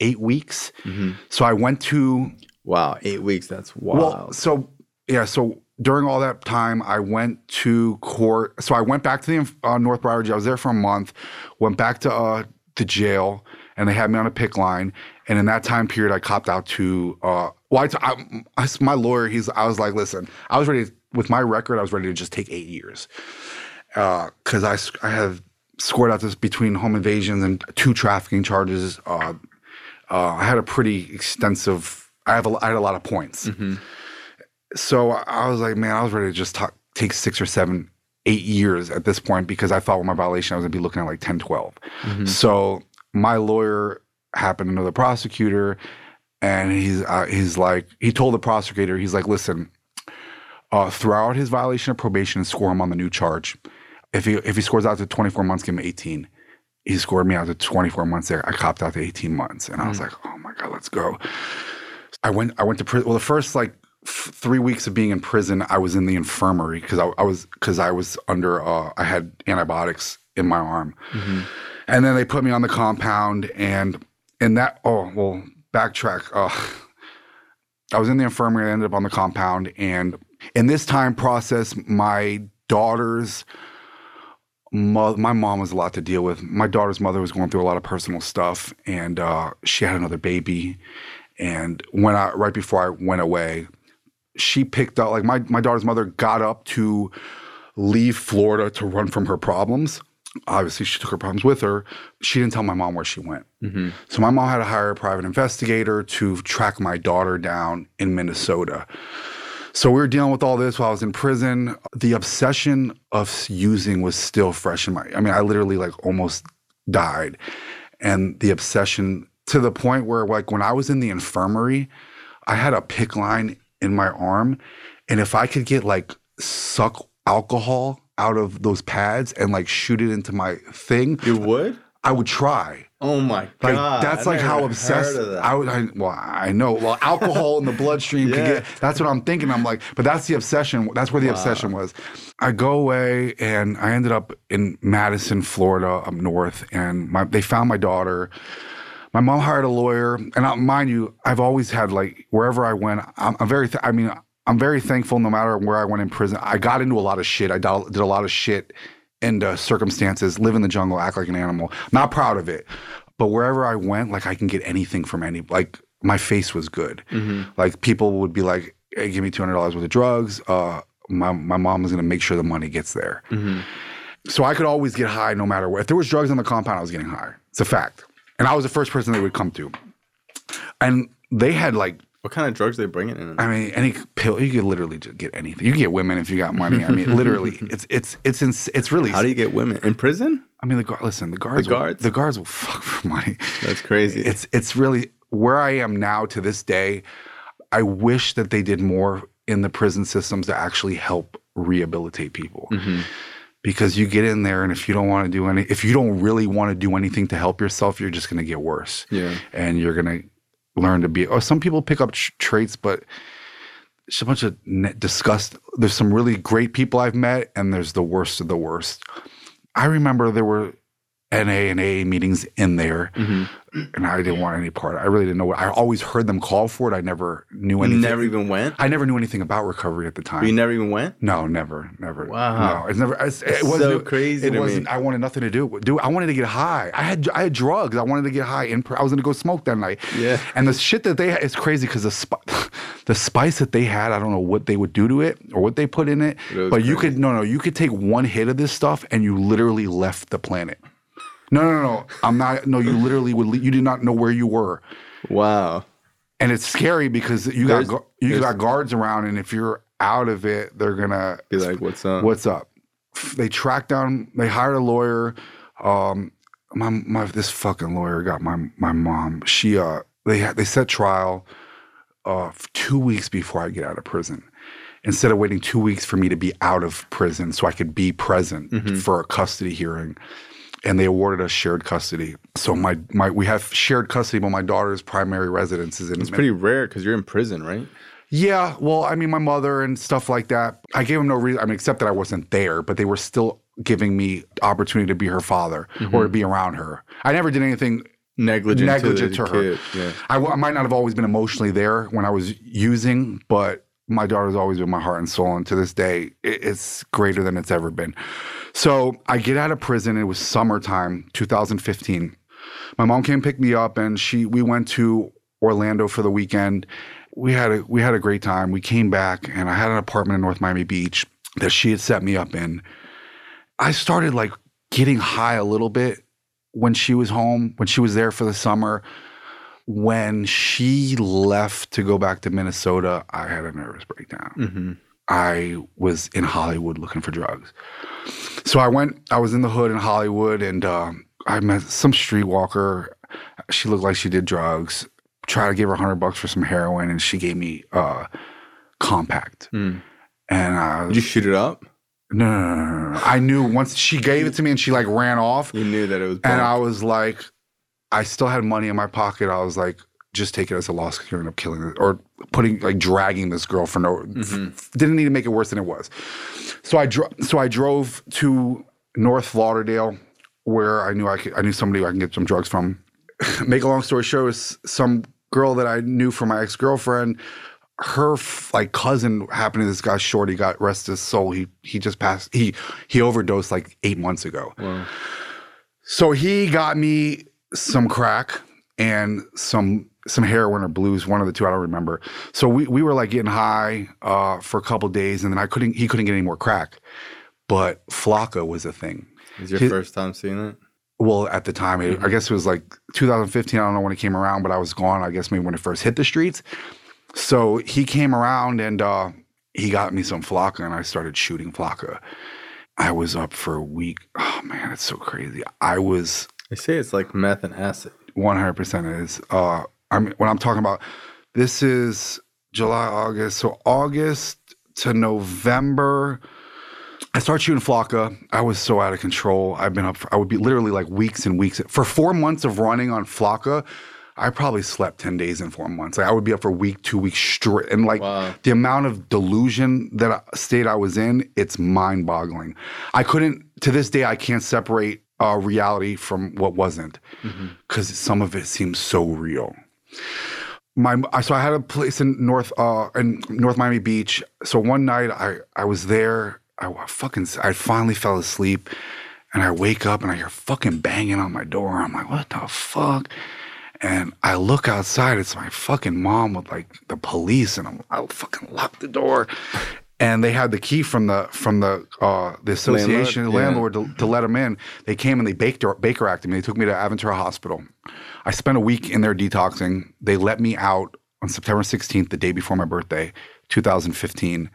eight weeks. Mm-hmm. So I went to Wow, eight weeks. That's wild. well, so yeah, so during all that time, I went to court. So I went back to the uh, North Broward jail. I was there for a month. Went back to uh, the jail, and they had me on a PICC line. And in that time period, I copped out to. Uh, well, I t- I, I, my lawyer, he's. I was like, listen, I was ready with my record. I was ready to just take eight years because I I have scored out this between home invasions and two trafficking charges. Uh, uh, I had a pretty extensive. I have a, I had a lot of points. So I was like, man, I was ready to just talk, take six or seven, eight years at this point because I thought with my violation I was gonna be looking at like 10, 12. So my lawyer happened to know the prosecutor, and he's uh, he's like he told the prosecutor he's like, listen, uh, throw out his violation of probation and score him on the new charge. If he if he scores out to 24 months, give him 18. He scored me out to 24 months there. I copped out to 18 months, and I was like, oh my god, let's go. I went I went to prison. Well, the first like f- three weeks of being in prison, I was in the infirmary because I, I was because I was under uh, I had antibiotics in my arm, and then they put me on the compound, and and that oh well backtrack. Uh, I was in the infirmary. I ended up on the compound, and in this time process, my daughter's mo- my mom was a lot to deal with. My daughter's mother was going through a lot of personal stuff, and uh, she had another baby. And when I right before I went away, she picked up like my my daughter's mother got up to leave Florida to run from her problems. Obviously, she took her problems with her. She didn't tell my mom where she went. So my mom had to hire a private investigator to track my daughter down in Minnesota. So we were dealing with all this while I was in prison. The obsession of using was still fresh in my. I mean, I literally like almost died, and the obsession to the point where like when I was in the infirmary, I had a PICC line in my arm, and if I could get like suck alcohol out of those pads and like shoot it into my thing, You would? I would try. Oh my god! Like that's I like how obsessed. I would. I, well, I know. Well, alcohol in the bloodstream can Yeah. get. That's what I'm thinking. I'm like, but that's the obsession. That's where the obsession was. I go away and I ended up in Madison, Florida, up north, and my they found my daughter. My mom hired a lawyer, and I, mind you, I've always had like wherever I went, I'm, I'm very. Th- I mean, I'm very thankful. No matter where I went in prison, I got into a lot of shit. I did a lot of shit and uh, circumstances, live in the jungle, act like an animal. Not proud of it, but wherever I went, like I can get anything from any. Like my face was good. Like people would be like, "Hey, give me two hundred dollars worth of drugs." Uh, my my mom was gonna make sure the money gets there. So I could always get high no matter what. If there was drugs on the compound, I was getting high. It's a fact. And I was the first person they would come to. And they had like what kind of drugs they bringing in? I mean, any pill you could literally just get anything. You can get women if you got money. I mean, literally, it's it's it's ins- it's really. How do you get women in prison? I mean, the guard. Listen, the guards. The will- guards? the guards will fuck for money. That's crazy. It's it's really where I am now to this day. I wish that they did more in the prison systems to actually help rehabilitate people. Mm-hmm. Because you get in there, and if you don't want to do any, if you don't really want to do anything to help yourself, you're just going to get worse yeah. and you're gonna learn to be. Or some people pick up tr- traits, but it's a bunch of disgust. There's some really great people I've met, and there's the worst of the worst. I remember there were NA and AA meetings in there, mm-hmm. and I didn't want any part. I really didn't know what. I always heard them call for it. I never knew You anything. never even went. I never knew anything about recovery at the time. You never even went. No, never, never. Wow. no, it's never. It's, it wasn't so crazy It wasn't. I wanted nothing to do. with Do I wanted to get high. I had I had drugs. I wanted to get high. In, I was going to go smoke that night. Yeah. And the shit that they had is crazy because the the spice that they had. I don't know what they would do to it or what they put in it. It But you could no no. You could take one hit of this stuff and you literally left the planet. No no no. I'm not. No, you literally would. You did not know where you were Wow. and it's scary because you got you there's- got guards around, and if you're out of it, they're gonna Be like, what's up? what's up. They tracked down. They hired a lawyer. Um, my my this fucking lawyer got my my mom. She uh they had they set trial uh two weeks before I get out of prison. Instead of waiting two weeks for me to be out of prison so I could be present Mm-hmm. for a custody hearing, and they awarded us shared custody. So my my we have shared custody, but my daughter's primary residence is in It's pretty rare because you're in prison, right? yeah, well, I mean, my mother and stuff like that. I gave them no reason. I mean, except that I wasn't there, but they were still giving me opportunity to be her father or to be around her. I never did anything Negligent, negligent to, to, her. Yeah. I, I might not have always been emotionally there when I was using, but my daughter's always been my heart and soul. And to this day, it, it's greater than it's ever been. So I get out of prison. It was summertime, 2015. My mom came pick me up, and she we went to Orlando for the weekend. We had a we had a great time. We came back, and I had an apartment in North Miami Beach that she had set me up in. I started like getting high a little bit when she was home, when she was there for the summer. When she left to go back to Minnesota, I had a nervous breakdown. Mm-hmm. I was in Hollywood looking for drugs. So I went, I was in the hood in Hollywood and um, I met some streetwalker. She looked like she did drugs. Tried to give her a hundred bucks for some heroin and she gave me uh, compact. Mm. And uh, Did you shoot it up? no, no, no, no, no, no. I knew once she gave it to me and she like ran off. You knew that it was. And. I was like, I still had money in my pocket. I was like, just take it as a loss because you're gonna end up killing it or putting like dragging this girl for no. f- didn't need to make it worse than it was. So I dro- so I drove to North Lauderdale where I knew I could, I knew somebody I can get some drugs from. make a long story short, was some girl that I knew from my ex girlfriend her f- like cousin happened to this guy Shorty got rest his soul. He he just passed. He he overdosed like eight months ago. Wow. So he got me some crack and some some heroin or blues, one of the two, I don't remember. So we we were like getting high uh, for a couple days, and then I couldn't he couldn't get any more crack. But Flakka was a thing. Is your His- first time seeing it? Well, at the time, it, I guess it was like 2015. I don't know when it came around, but I was gone. I guess maybe when it first hit the streets. So he came around and uh, he got me some Flakka, and I started shooting Flakka. I was up for a week. Oh man, it's so crazy. I was They say it's like meth and acid. 100% is. Uh, I mean, when I'm talking about this is July, August. So August to November, I started shooting Flakka. I was so out of control. I've been up for, I would be literally like weeks and weeks. For four months of running on Flakka, I probably slept 10 days in four months. Like I would be up for a week, two weeks straight. And like Wow. the amount of delusion that I, state I was in, it's mind boggling. I couldn't, to this day, I can't separate uh, reality from what wasn't because some of it seems so real. My so I had a place in North uh in North Miami Beach. So one night I I was there. I fucking I finally fell asleep, and I wake up and I hear fucking banging on my door. I'm like, what the fuck? And I look outside. It's my fucking mom with like the police, and I'm, I fucking lock the door. And they had the key from the from the uh, the association Landlord? landlord, to, to let them in. They came and they Baker Baker acted me. They took me to Aventura Hospital. I spent a week in there detoxing. They let me out on September 16th, the day before my birthday, 2015,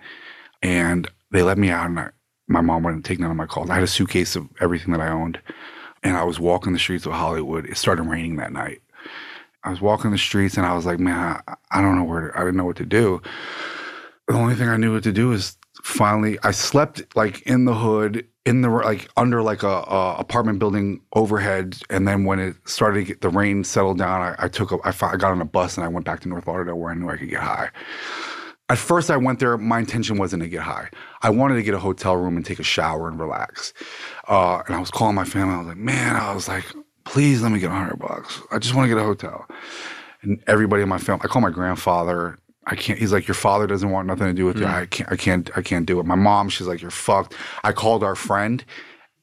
and they let me out. And I, my mom wouldn't take none of my calls. I had a suitcase of everything that I owned, and I was walking the streets of Hollywood. It started raining that night. I was walking the streets, and I was like, man, I, I don't know where. To, I didn't know what to do. The only thing I knew what to do is finally. I slept like in the hood, in the like under like a, a apartment building overhead, and then when it started to get the rain settled down, I, I took a, I, I got on a bus and I went back to North Lauderdale where I knew I could get high. At first, I went there. My intention wasn't to get high. I wanted to get a hotel room and take a shower and relax. Uh, and I was calling my family. I was like, man, I was like, please let me get a hundred bucks. I just want to get a hotel. And everybody in my family, I call my grandfather. I can't. He's like, your father doesn't want nothing to do with you. Mm. I can't. I can't. I can't do it. My mom, she's like, you're fucked. I called our friend.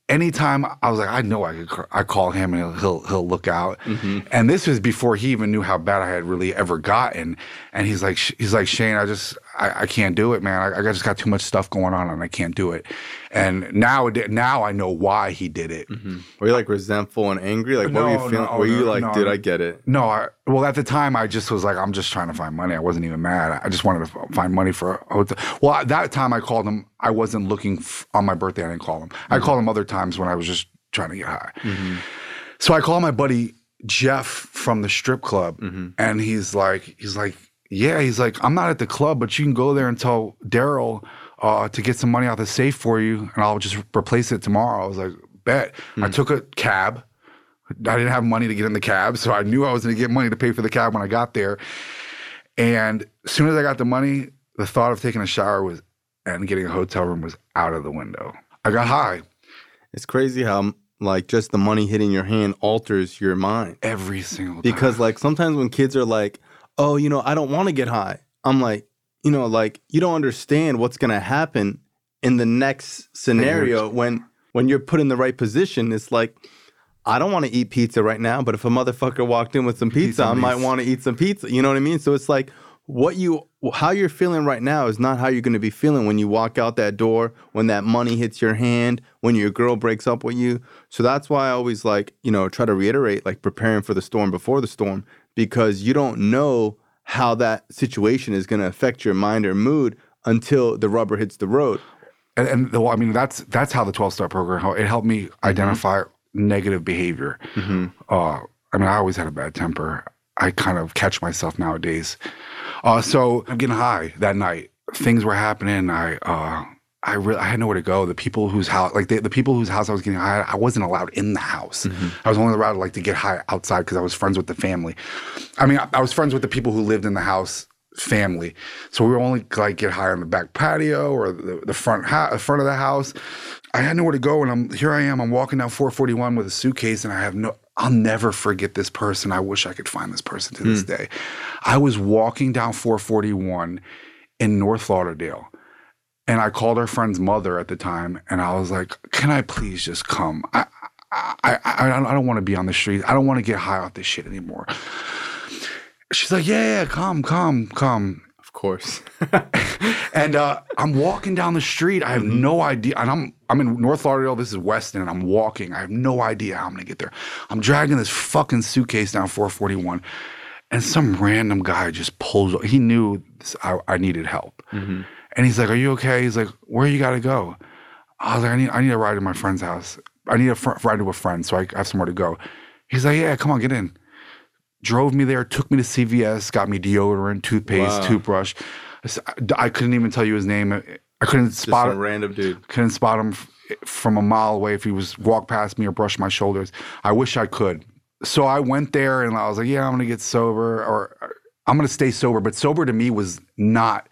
Anytime I was like, I know I could. I call him and he'll he'll, he'll look out. Mm-hmm. And this was before he even knew how bad I had really ever gotten. And he's like, he's like Shane, I just I, I can't do it, man. I, I just got too much stuff going on and I can't do it. And now now I know why he did it. Mm-hmm. Were you like resentful and angry? Like, what were you feeling? no, were you no, like, no. dude, I get it? No, I, well, at the time, I just was like, I'm just trying to find money. I wasn't even mad. I just wanted to find money for a hotel. Well, at that time, I called him. I wasn't looking f- on my birthday. I didn't call him. I mm-hmm. called him other times when I was just trying to get high. Mm-hmm. So I called my buddy Jeff from the strip club, and he's like, he's like, yeah, he's like, I'm not at the club, but you can go there and tell Daryl uh, to get some money out the safe for you, and I'll just replace it tomorrow. I was like, bet. I took a cab. I didn't have money to get in the cab, so I knew I was going to get money to pay for the cab when I got there. And as soon as I got the money, the thought of taking a shower was and getting a hotel room was out of the window. I got high It's crazy how like just the money hitting your hand alters your mind. every single time. Because like sometimes when kids are like, "Oh, you know, I don't want to get high," I'm like, you know, like you don't understand what's gonna happen in the next scenario when when you're put in the right position. It's like. I don't want to eat pizza right now, but if a motherfucker walked in with some pizza, I might want to eat some pizza. You know what I mean? So it's like what you how you're feeling right now is not how you're going to be feeling when you walk out that door, when that money hits your hand, when your girl breaks up with you. So that's why I always like, you know, try to reiterate like preparing for the storm before the storm because you don't know how that situation is going to affect your mind or mood until the rubber hits the road. and, and the, I mean that's that's how the 12 step program it helped me identify negative behavior. Uh, I mean, I always had a bad temper. I kind of catch myself nowadays. Uh, so I'm getting high that night. Things were happening. I uh, I really I had nowhere to go. The people whose house, like the, the people whose house I was getting high, I wasn't allowed in the house. Mm-hmm. I was only allowed like to get high outside because I was friends with the family. I mean, I, I was friends with the people who lived in the house family. So we would only like get high on the back patio or the, the front ha- front of the house. I had nowhere to go, and I'm here. I am. I'm walking down 441 with a suitcase, and I have no. I'll never forget this person. I wish I could find this person to this hmm. day. I was walking down 441 in North Lauderdale, and I called our friend's mother at the time, and I was like, "Can I please just come? I, I, I, I don't, don't want to be on the street. I don't want to get high off this shit anymore." She's like, "Yeah, yeah, come, come, come." Of course. And uh, I'm walking down the street. I have no idea. And I'm I'm in North Lauderdale. This is Weston, and I'm walking. I have no idea how I'm gonna get there. I'm dragging this fucking suitcase down 441, and some random guy just pulls. He knew this, I, I needed help, and he's like, "Are you okay?" He's like, "Where you gotta go?" I was like, "I need I need a ride to my friend's house. I need a fr- ride to a friend, so I have somewhere to go." He's like, "Yeah, come on, get in." Drove me there, took me to CVS, got me deodorant, toothpaste, Wow. toothbrush. I s- I couldn't even tell you his name. I couldn't Just spot a him. random dude. Couldn't spot him f- from a mile away if he was walk past me or brush my shoulders. I wish I could. So I went there and I was like, "Yeah, I'm gonna get sober, or or I'm gonna stay sober." But sober to me was not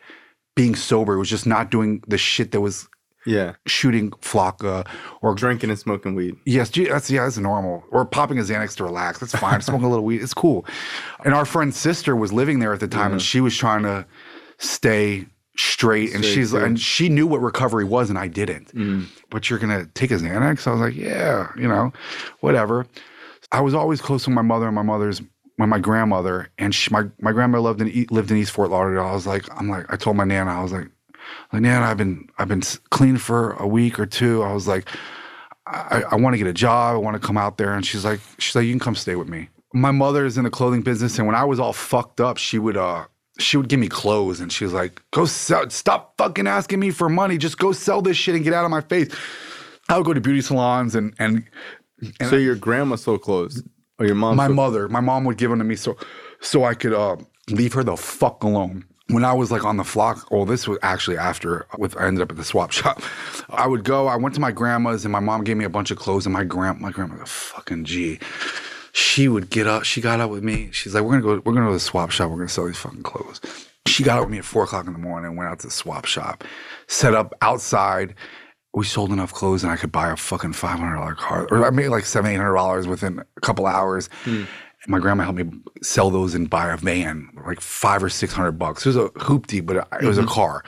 being sober. It was just not doing the shit that was Yeah. shooting flakka or Drinking and smoking weed. Yes, that's yeah, that's normal. Or popping a Xanax to relax. That's fine. Smoking a little weed. It's cool. And our friend's sister was living there at the time, and she was trying to stay straight. And Straight, she's too. and she knew what recovery was, and I didn't. Mm-hmm. But you're gonna take a Xanax? I was like, yeah, you know, whatever. I was always close to my mother and my mother's. My, my grandmother and she, my my grandmother lived in lived in East Fort Lauderdale. I was like, I'm like, I told my nana, I was like, like Nana, I've been I've been clean for a week or two. I was like, I, I want to get a job. I want to come out there. And she's like, she's like, you can come stay with me. My mother is in the clothing business, and when I was all fucked up, she would uh she would give me clothes, and she was like, go sell. Stop fucking asking me for money. Just go sell this shit and get out of my face. I would go to beauty salons and and so your grandma sold clothes, or your mom? my mother, my mom would give them to me so so I could uh, leave her the fuck alone. When I was like on the flock, well, this was actually after with I ended up at the swap shop. I would go. I went to my grandma's, and my mom gave me a bunch of clothes. And my grand my grandma, a fucking G. She would get up. She got up with me. She's like, "We're gonna go. We're gonna go to the swap shop. We're gonna sell these fucking clothes." She got up with me at four o'clock in the morning. and Went out to the swap shop, set up outside. We sold enough clothes, and I could buy a fucking five hundred dollar car, or I made like seven, eight hundred dollars within a couple hours. My grandma helped me sell those and buy a van, like five or six hundred bucks. It was a hoopty, but it was a car.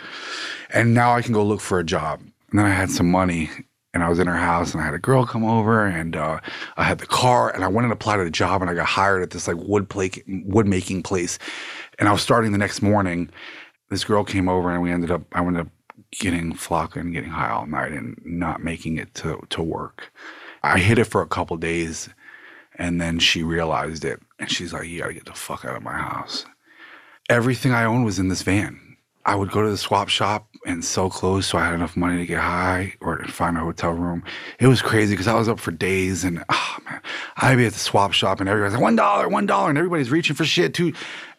And now I can go look for a job. And then I had some money, and I was in her house, and I had a girl come over, and uh, I had the car, and I went and applied to the job, and I got hired at this like wood plate, wood making place. And I was starting the next morning. This girl came over, and we ended up. I ended up getting flakka and getting high all night and not making it to to work. I hit it for a couple days, and then she realized it, and she's like, "You gotta get the fuck out of my house." Everything I owned was in this van. I would go to the swap shop and sell clothes so I had enough money to get high or find a hotel room. It was crazy because I was up for days and oh man, I'd be at the swap shop and everybody's like one dollar, one dollar, and everybody's reaching for shit too.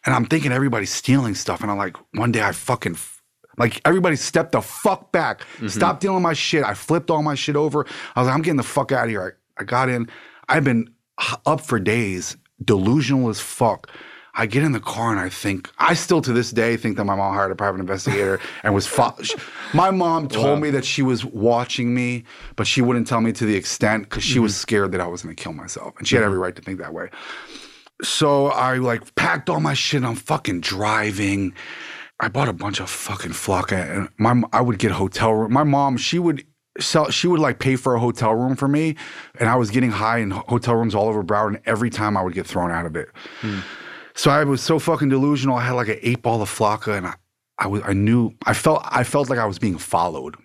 And I'm thinking everybody's stealing stuff. And I'm like, one day I fucking like everybody stepped the fuck back. Mm-hmm. Stop dealing my shit. I flipped all my shit over. I was like, I'm getting the fuck out of here. I, I got in. I've been up for days, delusional as fuck. I get in the car and I think I still to this day think that my mom hired a private investigator and was. Fo- my mom told me that she was watching me, but she wouldn't tell me to the extent because she was mm-hmm. scared that I was going to kill myself, and she had mm-hmm. every right to think that way. So I like packed all my shit. I'm fucking driving. I bought a bunch of fucking flakka, and my I would get a hotel room. My mom, she would sell. She would like pay for a hotel room for me, and I was getting high in hotel rooms all over Broward. And every time I would get thrown out of it. Hmm. So I was so fucking delusional. I had like an eight ball of flakka, and I, I was I knew I felt I felt like I was being followed.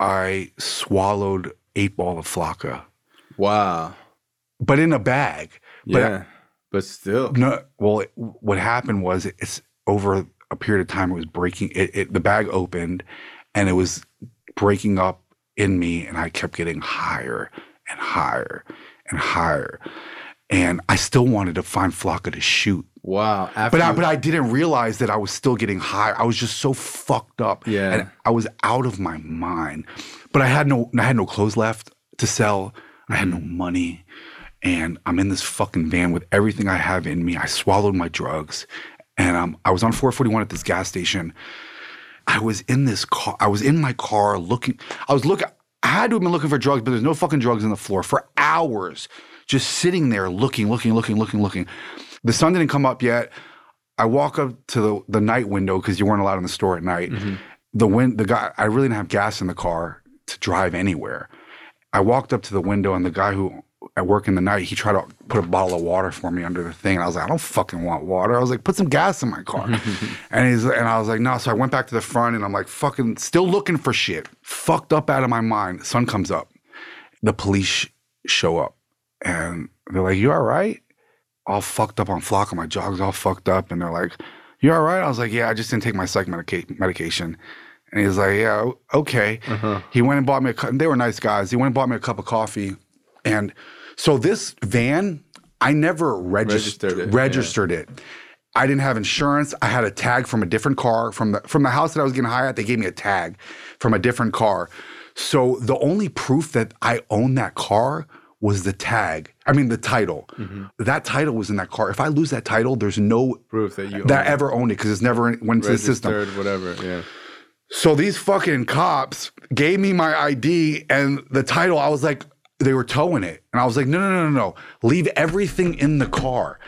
I swallowed eight ball of flakka, Wow. but in a bag. But Yeah. But still. No, well, it, what happened was it's over a period of time. It was breaking. It, it the bag opened, and it was breaking up in me, and I kept getting higher and higher and higher, and I still wanted to find Flakka to shoot, Wow. But I, but I didn't realize that I was still getting high. I was just so fucked up, Yeah. and I was out of my mind. But I had no, I had no clothes left to sell. I had no mm-hmm. money, and I'm in this fucking van with everything I have in me. I swallowed my drugs, and um, I was on 441 at this gas station. I was in this car. I was in my car looking. I was looking. I had to have been looking for drugs, but there's no fucking drugs on the floor for hours, just sitting there looking, looking, looking, looking, looking. The sun didn't come up yet. I walk up to the, the night window because you weren't allowed in the store at night. Mm-hmm. The wind, the guy, I really didn't have gas in the car to drive anywhere. I walked up to the window, and the guy who at work in the night, he tried to put a bottle of water for me under the thing. And I was like, I don't fucking want water. I was like, put some gas in my car. and he's and I was like, no. So I went back to the front and I'm like, fucking still looking for shit. Fucked up out of my mind. Sun comes up. The police show up and they're like, You all right? All fucked up on flock and my jog's all fucked up. And they're like, You all right? I was like, Yeah, I just didn't take my psych medica- medication. And he's like, Yeah, okay. Uh-huh. He went and bought me a cup. And they were nice guys. He went and bought me a cup of coffee. And so this van, I never registered registered it. Registered yeah. it. I didn't have insurance. I had a tag from a different car from the from the house that I was getting high at. They gave me a tag from a different car. So the only proof that I own that car was the tag. I mean the title. Mm-hmm. That title was in that car. If I lose that title, there's no proof that you that ever owned it because it's never went to the system. Whatever. Yeah. So these fucking cops gave me my ID and the title. I was like, they were towing it. And I was like, no, no, no, no, no. Leave everything in the car.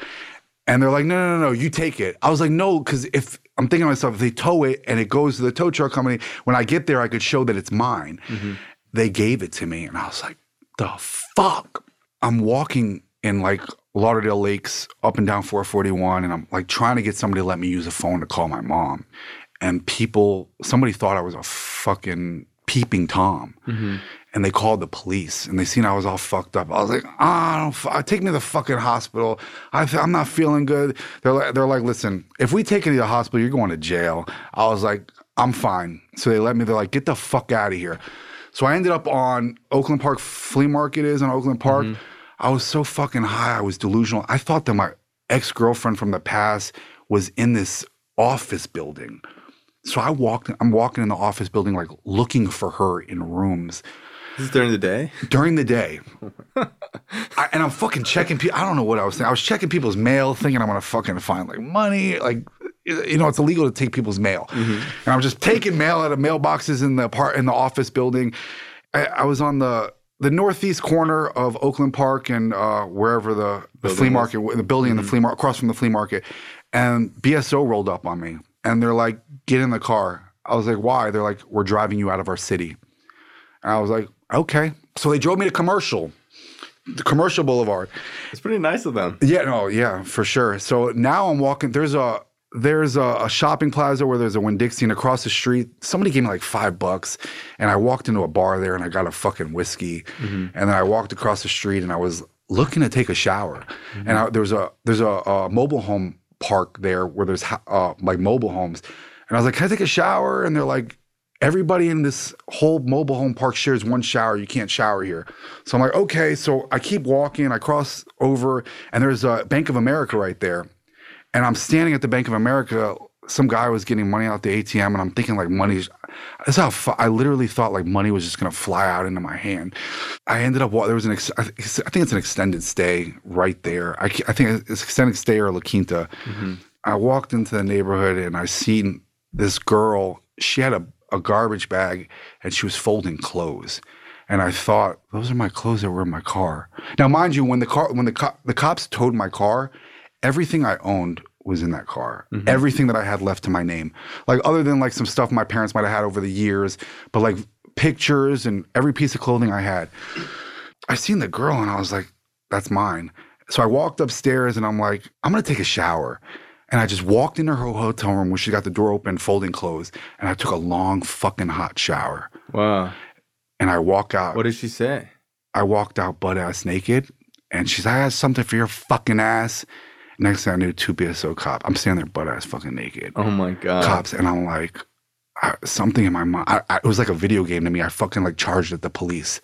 And they're like, no, no, no, no, you take it. I was like, no, because if I'm thinking to myself, if they tow it and it goes to the tow truck company, when I get there, I could show that it's mine. Mm-hmm. They gave it to me. And I was like, the fuck? I'm walking in like Lauderdale Lakes up and down 441, and I'm like trying to get somebody to let me use a phone to call my mom. And people, somebody thought I was a fucking peeping Tom. Mm-hmm and they called the police and they seen I was all fucked up. I was like, ah, oh, take me to the fucking hospital. I am not feeling good. They're like, they're like, listen, if we take you to the hospital, you're going to jail. I was like, I'm fine. So they let me. They're like, get the fuck out of here. So I ended up on Oakland Park Flea Market is on Oakland Park. Mm-hmm. I was so fucking high. I was delusional. I thought that my ex girlfriend from the past was in this office building. So I walked. I'm walking in the office building, like looking for her in rooms. This is during the day? During the day. I, and I'm fucking checking people. I don't know what I was thinking. I was checking people's mail, thinking I'm gonna fucking find like money. Like, you know, it's illegal to take people's mail. Mm-hmm. And I'm just taking mail out of mailboxes in the part in the office building. I, I, was on the the northeast corner of Oakland Park and uh, wherever the, the flea market, the building mm-hmm. in the flea market, across from the flea market, and BSO rolled up on me, and they're like, "Get in the car." I was like, "Why?" They're like, "We're driving you out of our city." And I was like, Okay. So they drove me to commercial, the commercial boulevard. It's pretty nice of them. Yeah, no, yeah, for sure. So now I'm walking. There's a there's a, a shopping plaza where there's a Winn Dixie, and across the street, somebody gave me like five bucks, and I walked into a bar there, and I got a fucking whiskey, mm-hmm. and then I walked across the street, and I was looking to take a shower, mm-hmm. and I, there's a there's a, a, mobile home park there where there's uh, like mobile homes, and I was like, can I take a shower? And they're like, everybody in this whole mobile home park shares one shower. You can't shower here. So I'm like, okay. So I keep walking. I cross over, and there's a Bank of America right there. And I'm standing at the Bank of America. Some guy was getting money out the ATM, and I'm thinking like money's. That's how fu- I literally thought like money was just gonna fly out into my hand. I ended up there was an ex- I think it's an extended stay right there. I, I think it's extended stay or La Quinta. Mm-hmm. I walked into the neighborhood and I seen this girl. She had a a garbage bag and she was folding clothes. And I thought, those are my clothes that were in my car. Now, mind you, when the car, when the co- the cops towed my car, everything I owned was in that car. Mm-hmm. Everything that I had left to my name, like other than like some stuff my parents might have had over the years, but like pictures and every piece of clothing I had. I seen the girl and I was like, that's mine. So I walked upstairs and I'm like, I'm gonna take a shower. And I just walked into her hotel room where she got the door open, folding clothes, and I took a long fucking hot shower. Wow. And I walk out. What did she say? I walked out butt ass naked, and she's like, I have something for your fucking ass. Next thing I knew, two BSO cop. I'm standing there butt ass fucking naked. Oh my god. Cops, and I'm like, I, something in my mind. I, I, it was like a video game to me. I fucking like charged at the police,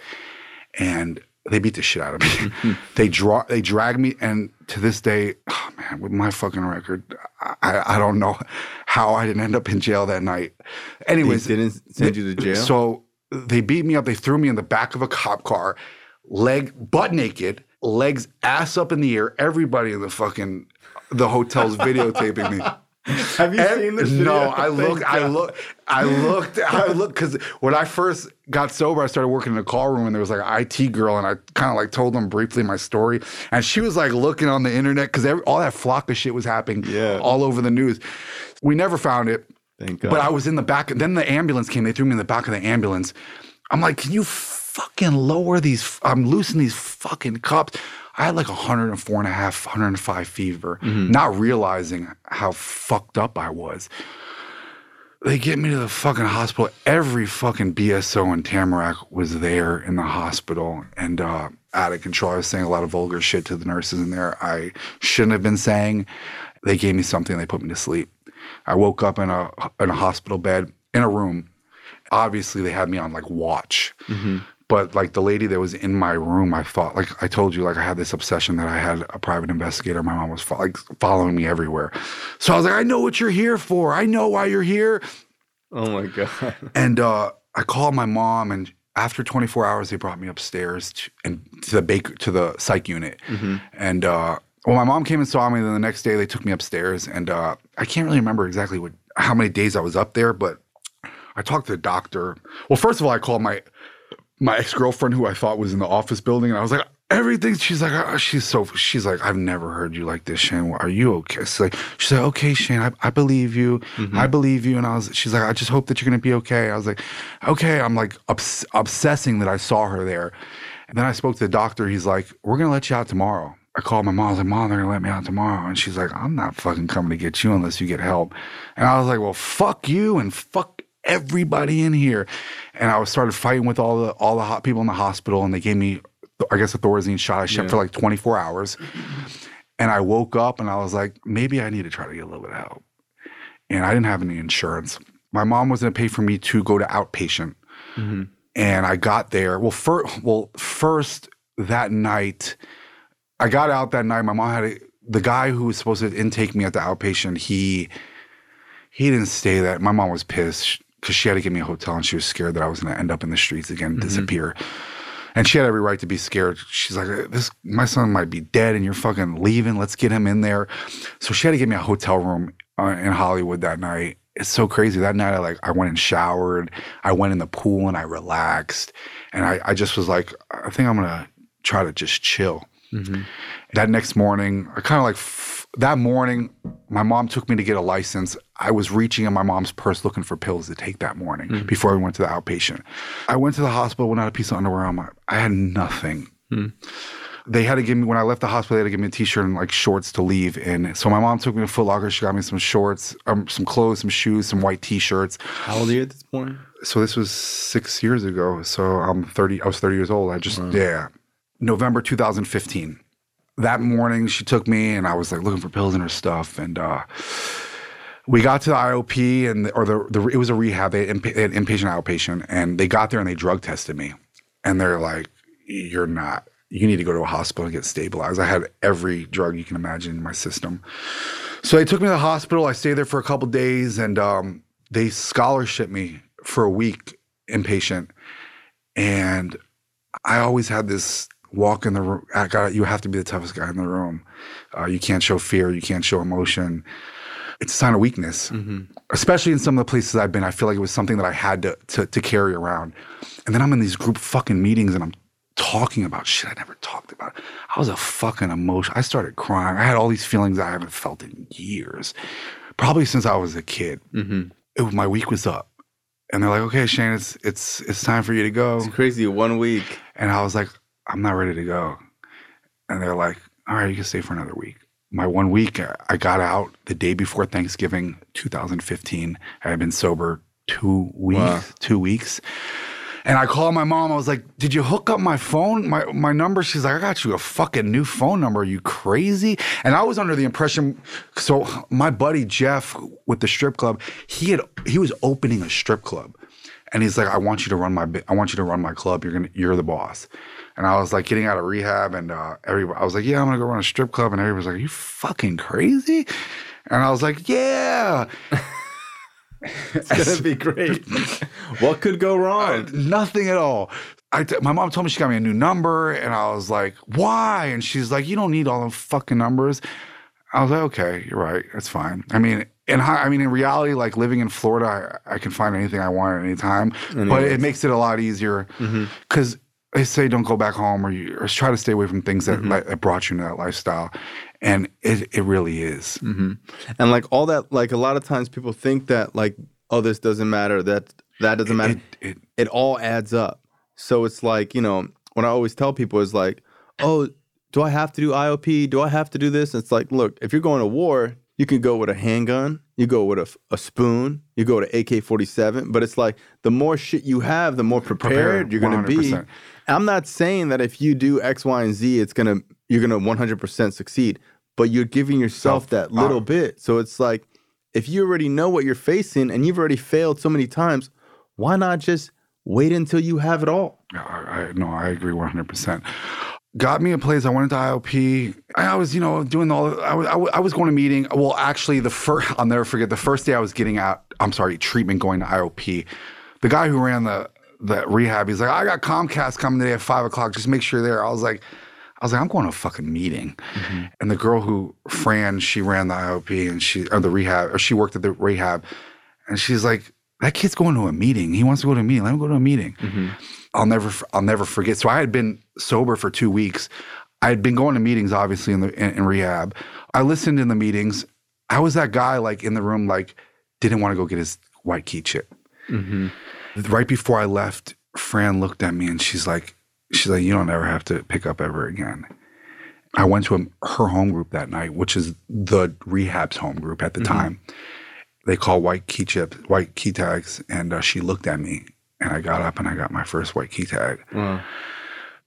and they beat the shit out of me. they draw, they drag me, and to this day, oh man, with my fucking record, I, I don't know how I didn't end up in jail that night. Anyways, they didn't send you to jail. So they beat me up. They threw me in the back of a cop car, leg butt naked, legs ass up in the air. Everybody in the fucking the hotel's videotaping me. Have you Ev- seen this? No. I looked. I looked. I looked. I looked because when I first got sober, I started working in a call room, and there was like an IT girl, and I kind of like told them briefly my story, and she was like looking on the internet because all that flock of shit was happening Yeah. all over the news. We never found it. Thank God. But I was in the back. Then the ambulance came. They threw me in the back of the ambulance. I'm like, can you fucking lower these? I'm loosening these fucking cups. I had like 104 and a half, 105 fever, not realizing how fucked up I was. They get me to the fucking hospital. Every fucking BSO in Tamarac was there in the hospital and uh, out of control. I was saying a lot of vulgar shit to the nurses in there. I shouldn't have been saying. They gave me something. They put me to sleep. I woke up in a in a hospital bed in a room. Obviously, they had me on like watch. But like the lady that was in my room, I thought like I told you, like I had this obsession that I had a private investigator. My mom was fo- like following me everywhere. So I was like, I know what you're here for. I know why you're here. oh my God. And uh, I called my mom, and after 24 hours, they brought me upstairs to, and to the baker to the psych unit. And uh, well, my mom came and saw me. Then the next day, they took me upstairs, and uh, I can't really remember exactly what how many days I was up there, but I talked to the doctor. Well, first of all, I called my my ex girlfriend who I thought was in the office building, and I was like, everything. She's like, oh, she's so. She's like, I've never heard you like this, Shane. Are you okay? She's like, she's like, okay, Shane, I, I believe you. Mm-hmm. I believe you. And I was, she's like, I just hope that you're gonna be okay. I was like, okay. I'm like obs- obsessing that I saw her there, and then I spoke to the doctor. He's like, we're gonna let you out tomorrow. I called my mom. I was like, Mom, they're gonna let me out tomorrow. And she's like, I'm not fucking coming to get you unless you get help. And I was like, Well, fuck you and fuck everybody in here. And I was started fighting with all the all the hot people in the hospital, and they gave me, I guess, a Thorazine shot. I slept for like 24 hours, and I woke up and I was like, maybe I need to try to get a little bit of help. And I didn't have any insurance. My mom was going to pay for me to go to outpatient, mm-hmm. and I got there. Well, first, well, first that night, I got out that night. My mom had a, the guy who was supposed to intake me at the outpatient. He he didn't stay that. My mom was pissed because she had to give me a hotel and she was scared that I was going to end up in the streets again, and disappear. And she had every right to be scared. She's like, "This, my son might be dead, and you're fucking leaving. Let's get him in there." So she had to give me a hotel room uh, in Hollywood that night. It's so crazy. That night, I like, I went and showered. I went in the pool and I relaxed, and I, I just was like, I think I'm gonna try to just chill. Mm-hmm. That next morning, I kind of like f- that morning, my mom took me to get a license. I was reaching in my mom's purse looking for pills to take that morning mm-hmm. before we went to the outpatient. I went to the hospital, went out a piece of underwear on my, I had nothing. Hmm. They had to give me, when I left the hospital, they had to give me a t shirt and like shorts to leave in. So my mom took me to Foot Locker. She got me some shorts, um, some clothes, some shoes, some white t shirts. How old are you at this point? So this was six years ago. So I'm 30, I was 30 years old. I just, yeah. November 2015. That morning she took me and I was like looking for pills in her stuff. And uh, we got to the IOP and, or the, the it was a rehab, they had, they inpatient, outpatient. And they got there and they drug tested me. And they're like, you're not, you need to go to a hospital and get stabilized. I had every drug you can imagine in my system. So they took me to the hospital. I stayed there for a couple days and um, they scholarship me for a week inpatient. And I always had this walk in the room. I got you have to be the toughest guy in the room. Uh, you can't show fear. You can't show emotion. It's a sign of weakness, especially in some of the places I've been. I feel like it was something that I had to, to to carry around. And then I'm in these group fucking meetings and I'm talking about shit I never talked about. I was a fucking emotion. I started crying. I had all these feelings I haven't felt in years, probably since I was a kid. It, my week was up, and they're like, "Okay, Shane, it's it's it's time for you to go." It's crazy. One week. And I was like, I'm not ready to go. And they're like, all right, you can stay for another week. My one week, uh, I got out the day before Thanksgiving 2015. I had been sober two weeks, Wow. two weeks. And I called my mom. I was like, "Did you hook up my phone, my my number?" She's like, "I got you a fucking new phone number. Are you crazy?" And I was under the impression. So my buddy Jeff with the strip club, he had he was opening a strip club, and he's like, "I want you to run my I want you to run my club. You're gonna you're the boss." And I was like getting out of rehab, and uh, everybody, I was like, "Yeah, I'm gonna go run a strip club," and everybody was like, "Are you fucking crazy?" And I was like, "Yeah." It's gonna be great. what could go wrong? Nothing at all. I t- my mom told me she got me a new number, and I was like, "Why?" And she's like, "You don't need all the fucking numbers." I was like, "Okay, you're right. That's fine." I mean, and I mean, in reality, like living in Florida, I, I can find anything I want at any time. But it makes it a lot easier because they say don't go back home or you or try to stay away from things that, mm-hmm. that brought you into that lifestyle, and it it really is. Mm-hmm. and like all that like a lot of times people think that like oh this doesn't matter that that doesn't matter. It, it, it all adds up. So it's like you know what i always tell people is like oh do i have to do iop do i have to do this? It's like look if you're going to war you can go with a handgun you go with a spoon you go to ak-47 but it's like the more shit you have the more prepared, Prepared, you're going to be 100%. I'm not saying that if you do x y and z it's to you're going to 100% succeed but you're giving yourself Self- that little bit so it's like if you already know what you're facing and you've already failed so many times, why not just wait until you have it all? I, I no, I agree one hundred percent. Got me a place. I went into IOP. I was, you know, doing all. I was, I was, I was going to meeting. Well, actually, the first. I'll never forget the first day I was getting out. I'm sorry, treatment going to IOP. The guy who ran the the rehab, he's like, I got Comcast coming today at five o'clock. Just make sure you're there. I was like, I was like, I'm going to a fucking meeting. Mm-hmm. And the girl who Fran, she ran the IOP and she or the rehab, or she worked at the rehab, and she's like, that kid's going to a meeting. He wants to go to a meeting. Let him go to a meeting. Mm-hmm. I'll never I'll never forget. So I had been sober for two weeks. I had been going to meetings, obviously in the in, in rehab. I listened in the meetings. I was that guy like in the room, like didn't want to go get his white key chip. Mm-hmm. Right before I left, Fran looked at me and she's like, she's like, you don't ever have to pick up ever again. I went to a, her home group that night, which is the rehab's home group at the time. They call white key chip, white key tags, and uh, she looked at me, and I got up and I got my first white key tag.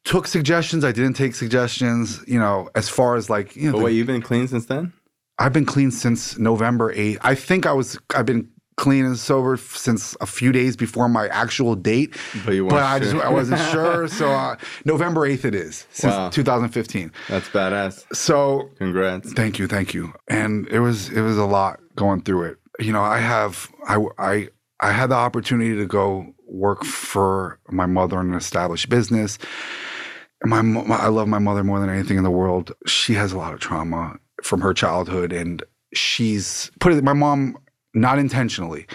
Took suggestions. I didn't take suggestions. You know, as far as like, you know, But the- wait, you've been clean since then? I've been clean since November 8th. I think I was I've been clean and sober since a few days before my actual date. But you weren't I just sure. I wasn't sure. So uh, November 8th it is since Wow. 2015. That's badass. So Congrats. thank you, thank you. And it was it was a lot going through it. You know, I have I I I had the opportunity to go work for my mother in an established business. My, my I love my mother more than anything in the world. She has a lot of trauma from her childhood, and she's put it. My mom, not intentionally,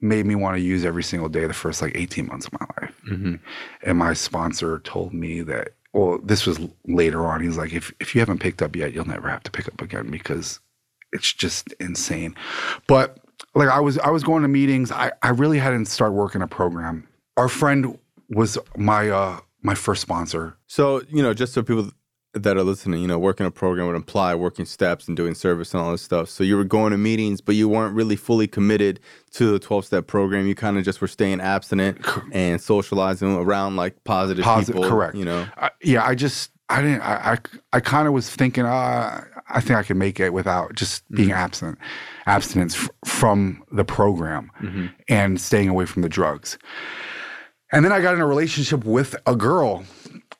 made me want to use every single day the first like 18 months of my life. Mhm. And my sponsor told me that. Well, this was later on. He's like, if if you haven't picked up yet, you'll never have to pick up again because it's just insane. But like I was I was going to meetings. I, I really hadn't started working a program. Our friend was my uh my first sponsor. So, you know, just so people that are listening, you know, working a program would imply working steps and doing service and all this stuff. So you were going to meetings, but you weren't really fully committed to the 12 step program. You kind of just were staying abstinent and socializing around like positive Positive, people. correct. You know, I, yeah, I just I didn't I I, I kind of was thinking uh, I think I could make it without just being absent abstinence f- from the program and staying away from the drugs. And then I got in a relationship with a girl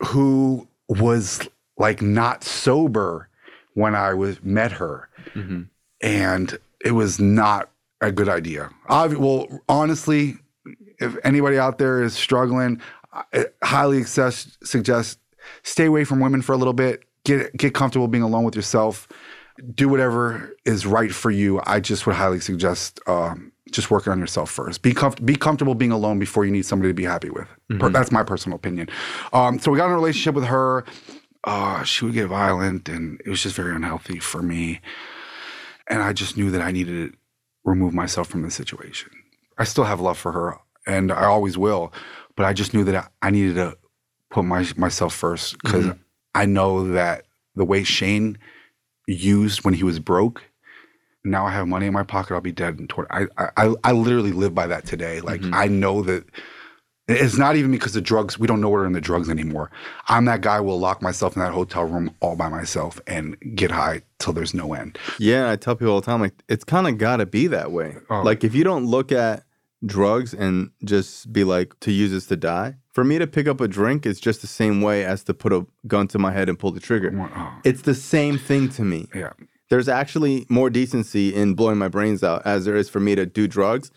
who was like not sober when I was met her, and it was not a good idea. I, well, honestly, if anybody out there is struggling, I highly suggest, suggest stay away from women for a little bit. Get get comfortable being alone with yourself. Do whatever is right for you. I just would highly suggest um, just working on yourself first. Be comf- be comfortable being alone before you need somebody to be happy with. Per- that's my personal opinion. Um, so we got in a relationship with her. Uh, she would get violent, and it was just very unhealthy for me. And I just knew that I needed to remove myself from the situation. I still have love for her, and I always will. But I just knew that I, needed to put my, myself first because I know that the way Shane used when he was broke, now I have money in my pocket. I'll be dead in 20. I, I, I literally live by that today. Like, I know that it's not even because the drugs, we don't know we're in the drugs anymore. I'm that guy who will lock myself in that hotel room all by myself and get high till there's no end. Yeah, I tell people all the time, like it's kind of got to be that way. Oh. Like if you don't look at drugs and just be like to use this to die, for me to pick up a drink is just the same way as to put a gun to my head and pull the trigger. Oh, It's the same thing to me. yeah. There's actually more decency in blowing my brains out as there is for me to do drugs.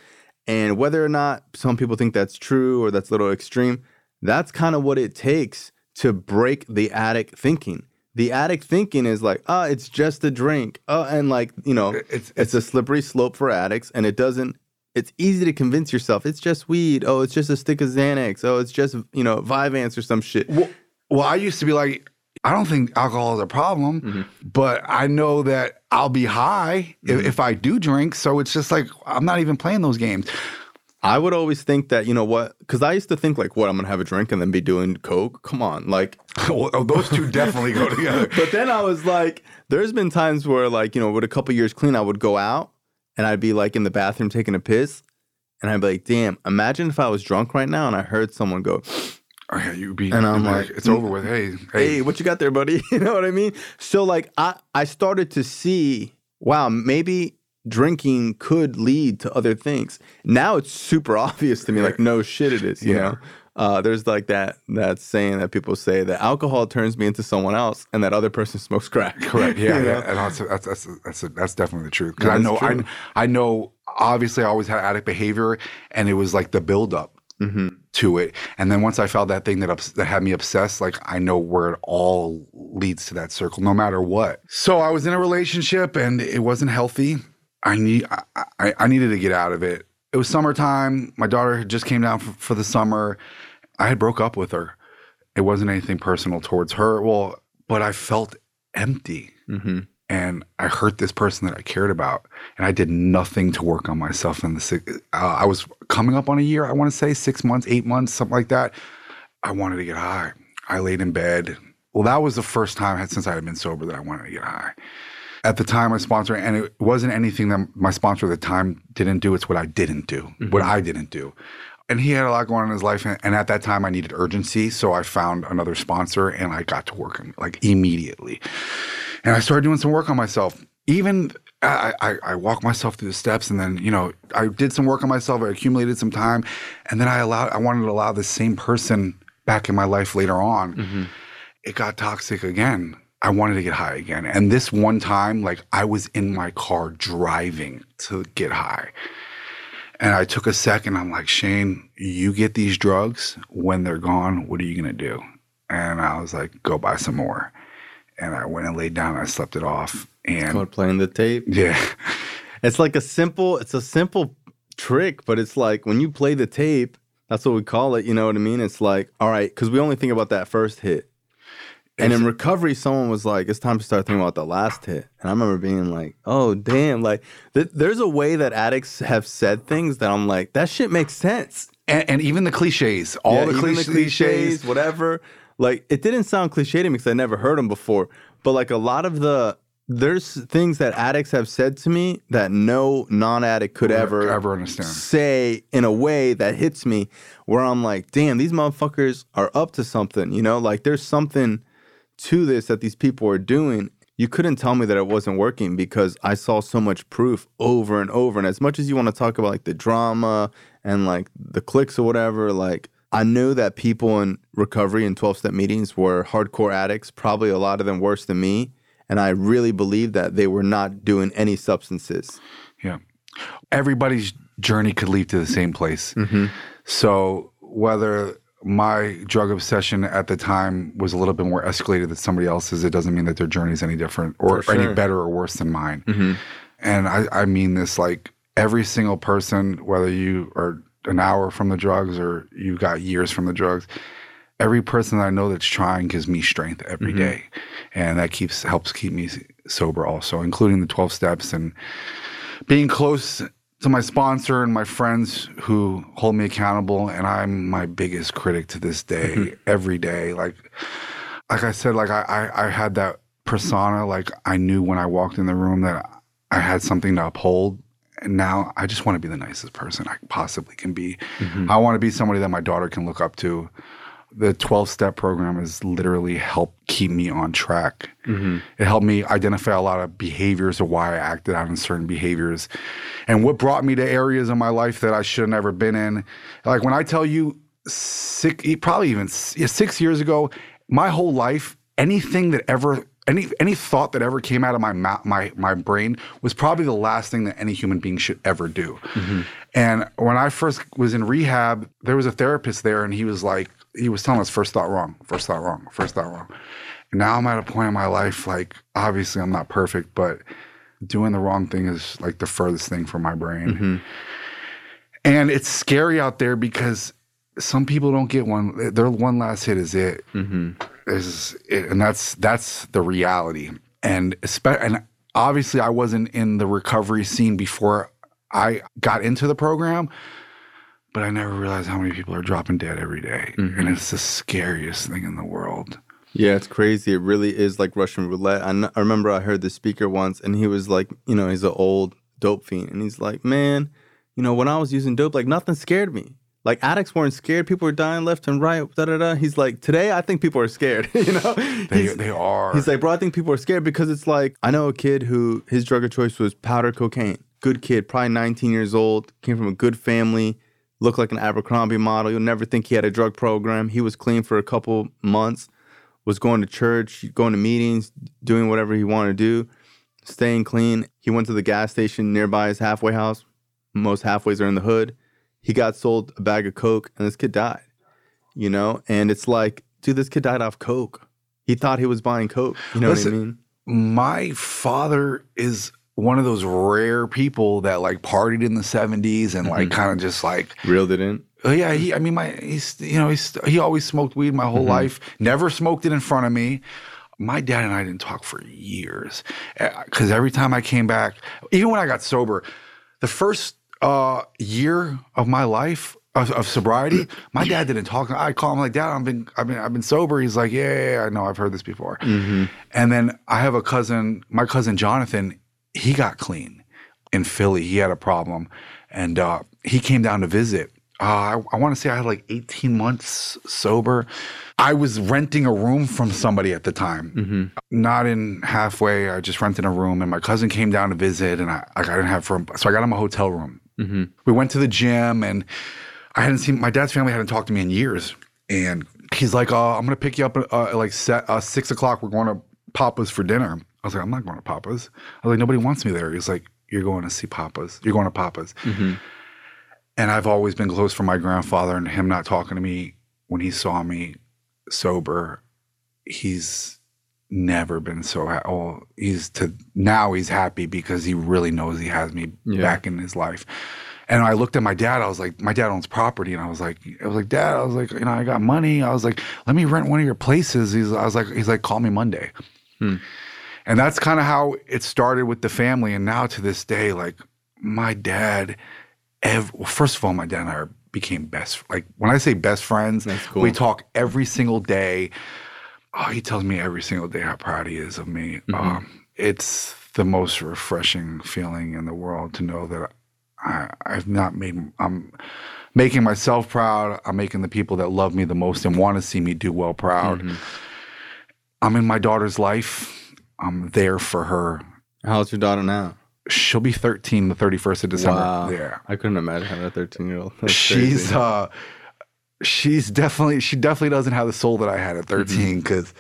And whether or not some people think that's true or that's a little extreme, that's kind of what it takes to break the addict thinking. the addict thinking is like, oh, it's just a drink. Oh, and like, you know, It's- it's, it's- a slippery slope for addicts. And it doesn't, it's easy to convince yourself it's just weed. Oh, it's just a stick of Xanax. Oh, it's just, you know, Vyvanse or some shit. Well, well, I used to be like, I don't think alcohol is a problem, Mm-hmm. but I know that I'll be high if, Mm-hmm. if I do drink. So it's just like I'm not even playing those games. I would always think that, you know what? Because I used to think like, what, I'm going to have a drink and then be doing Coke? Come on. Like, oh, those two definitely go together. but then I was like, there's been times where, like, you know, with a couple years clean, I would go out and I'd be like in the bathroom taking a piss. And I'd be like, damn, imagine if I was drunk right now and I heard someone go, Oh, yeah, you be And I'm you'd like, it's over with. Hey, hey, hey, what you got there, buddy? You know what I mean? So, like, I, I started to see, wow, maybe drinking could lead to other things. Now it's super obvious to me, like, no shit, it is, you Yeah. know? Uh, there's like that that saying that people say that alcohol turns me into someone else, and that other person smokes crack. correct. Yeah, yeah. And that's that's that's that's, that's definitely the truth. Because I know true. I I know. Obviously, I always had addict behavior, and it was like the buildup Mm-hmm. to it. And then once I found that thing that ups- that had me obsessed, like I know where it all leads to that circle, no matter what. So I was in a relationship, and it wasn't healthy. I need I, I, needed to get out of it. It was summertime. My daughter just came down for, for the summer. I had broke up with her. It wasn't anything personal towards her. Well, but I felt empty Mm-hmm. And I hurt this person that I cared about, and I did nothing to work on myself. In the six, uh, I was coming up on a year, I want to say six months, eight months, something like that. I wanted to get high. I laid in bed. Well, that was the first time since I had been sober that I wanted to get high. At the time, my sponsor, and it wasn't anything that my sponsor at the time didn't do. It's what I didn't do, what I didn't do. And he had a lot going on in his life. And, and at that time, I needed urgency. So I found another sponsor and I got to work on like immediately. And I started doing some work on myself. Even I, I, I walked myself through the steps, and then you know I did some work on myself. I accumulated some time, and then I allowed I wanted to allow the same person back in my life later on. Mm-hmm. It got toxic again. I wanted to get high again, and this one time, like I was in my car driving to get high. And I took a second. I'm like, Shane, you get these drugs when they're gone. What are you going to do? And I was like, go buy some more. And I went and laid down and I slept it off. And Called playing the tape. yeah, It's like a simple, it's a simple trick, but it's like when you play the tape, that's what we call it. You know what I mean? It's like, all right, because we only think about that first hit. And in recovery, someone was like, it's time to start thinking about the last hit. And I remember being like, oh, damn. Like, th- there's a way that addicts have said things that I'm like, that shit makes sense. and, and even the cliches, all Yeah, the, cliches, cliches. whatever. Like it didn't sound cliche to me because I never heard them before. But like a lot of the there's things that addicts have said to me that no non-addict could ever ever understand. say in a way that hits me where I'm like, damn, these motherfuckers are up to something. You know, like there's something to this that these people are doing. You couldn't tell me that it wasn't working because I saw so much proof over and over. And as much as you want to talk about like the drama and like the clicks or whatever, like I knew that people in recovery and 12 step meetings were hardcore addicts, probably a lot of them worse than me. And I really believed that they were not doing any substances. Yeah. Everybody's journey could lead to the same place. Mm-hmm. So whether my drug obsession at the time was a little bit more escalated than somebody else's, it doesn't mean that their journey is any different or For any better or worse than mine. Mm-hmm. And I, I mean this like every single person, whether you are an hour from the drugs or you've got years from the drugs, every person that I know that's trying gives me strength every Mm-hmm. day, And that keeps helps keep me sober also, including the 12 steps and being close to my sponsor and my friends who hold me accountable. And I'm my biggest critic to this day, Mm-hmm. every day. Like, like I said, like I, I, I had that persona. Like I knew when I walked in the room that I had something to uphold. And now I just want to be the nicest person I possibly can be. Mm-hmm. I want to be somebody that my daughter can look up to. The 12 step program has literally helped keep me on track. Mm-hmm. It helped me identify a lot of behaviors of why I acted out in certain behaviors and what brought me to areas of my life that I should have never been in. Like when I tell you, six, probably even six years ago, my whole life, anything that ever, any any thought that ever came out of my mouth, my my brain was probably the last thing that any human being should ever do. And when I first was in rehab, there was a therapist there, and he was like, he was telling us first thought wrong, first thought wrong, first thought wrong. now I'm at a point in my life, like, obviously I'm not perfect, but doing the wrong thing is like the furthest thing from my brain. Mm-hmm. And it's scary out there because some people don't get one. Their one last hit is it. Mm-hmm. Is it, and that's that's the reality. And and obviously, I wasn't in the recovery scene before I got into the program, but I never realized how many people are dropping dead every day. Mm-hmm. and it's the scariest thing in the world. Yeah, it's crazy. It really is like Russian roulette. I, kn- I remember I heard the speaker once, and he was like, you know, he's an old dope fiend, and he's like, man, you know, when I was using dope, like nothing scared me. Like addicts weren't scared. People were dying left and right. Da da da. He's like, today I think people are scared. you know, They He's- they are. He's like, bro, I think people are scared because it's like, I know a kid who his drug of choice was powder cocaine. Good kid, probably 19 years old, came from a good family, looked like an Abercrombie model. You'll never think he had a drug program. He was clean for a couple months, was going to church, going to meetings, doing whatever he wanted to do, staying clean. He went to the gas station nearby his halfway house. Most halfways are in the hood. He got sold a bag of Coke and this kid died, you know? And it's like, dude, this kid died off Coke. He thought he was buying Coke. You know what I mean? my father is one of those rare people that like partied in the 70s and like mm-hmm. kind of just like Reeled it in. Oh yeah, he. I mean, my he's you know he's he always smoked weed my whole mm-hmm. life. Never smoked it in front of me. My dad and I didn't talk for years eh, because every time I came back, even when I got sober, the first uh, year of my life of, of sobriety, my dad didn't talk. I call him like, Dad, I've been I've been I've been sober. He's like, Yeah, yeah, yeah I know, I've heard this before. And then I have a cousin, my cousin Jonathan. He got clean in Philly. He had a problem, and uh, he came down to visit. Uh, I, I want to say I had like 18 months sober. I was renting a room from somebody at the time, not in halfway. I just rented a room, and my cousin came down to visit, and I, I didn't have room, so I got him a hotel room. We went to the gym, and I hadn't seen my dad's family hadn't talked to me in years, and he's like, uh, "I'm gonna pick you up at uh, like set, uh, six o'clock. We're going to Papa's for dinner." I was like, "I'm not going to Papa's." I was like, "Nobody wants me there." He's like, "You're going to see Papa's. You're going to Papa's." And I've always been close for my grandfather, and him not talking to me when he saw me sober, he's never been so happy. Oh, he's to now he's happy because he really knows he has me Yeah. back in his life. And I looked at my dad. I was like, my dad owns property, and I was like, I was like, Dad, I was like, you know, I got money. I was like, let me rent one of your places. He's, I was like, he's like, call me Monday. Hmm. And that's kind of how it started with the family. And now to this day, like my dad, ev- well, first of all, my dad and I are, became best. Like when I say best friends, cool. we talk every single day. Oh, he tells me every single day how proud he is of me. Mm-hmm. Um, it's the most refreshing feeling in the world to know that I, I've not made. I'm making myself proud. I'm making the people that love me the most and want to see me do well proud. Mm-hmm. I'm in my daughter's life. I'm there for her. How's your daughter now? She'll be 13 the 31st of December. Wow. Yeah. I couldn't imagine having a 13 year old. she's uh she's definitely she definitely doesn't have the soul that I had at 13 because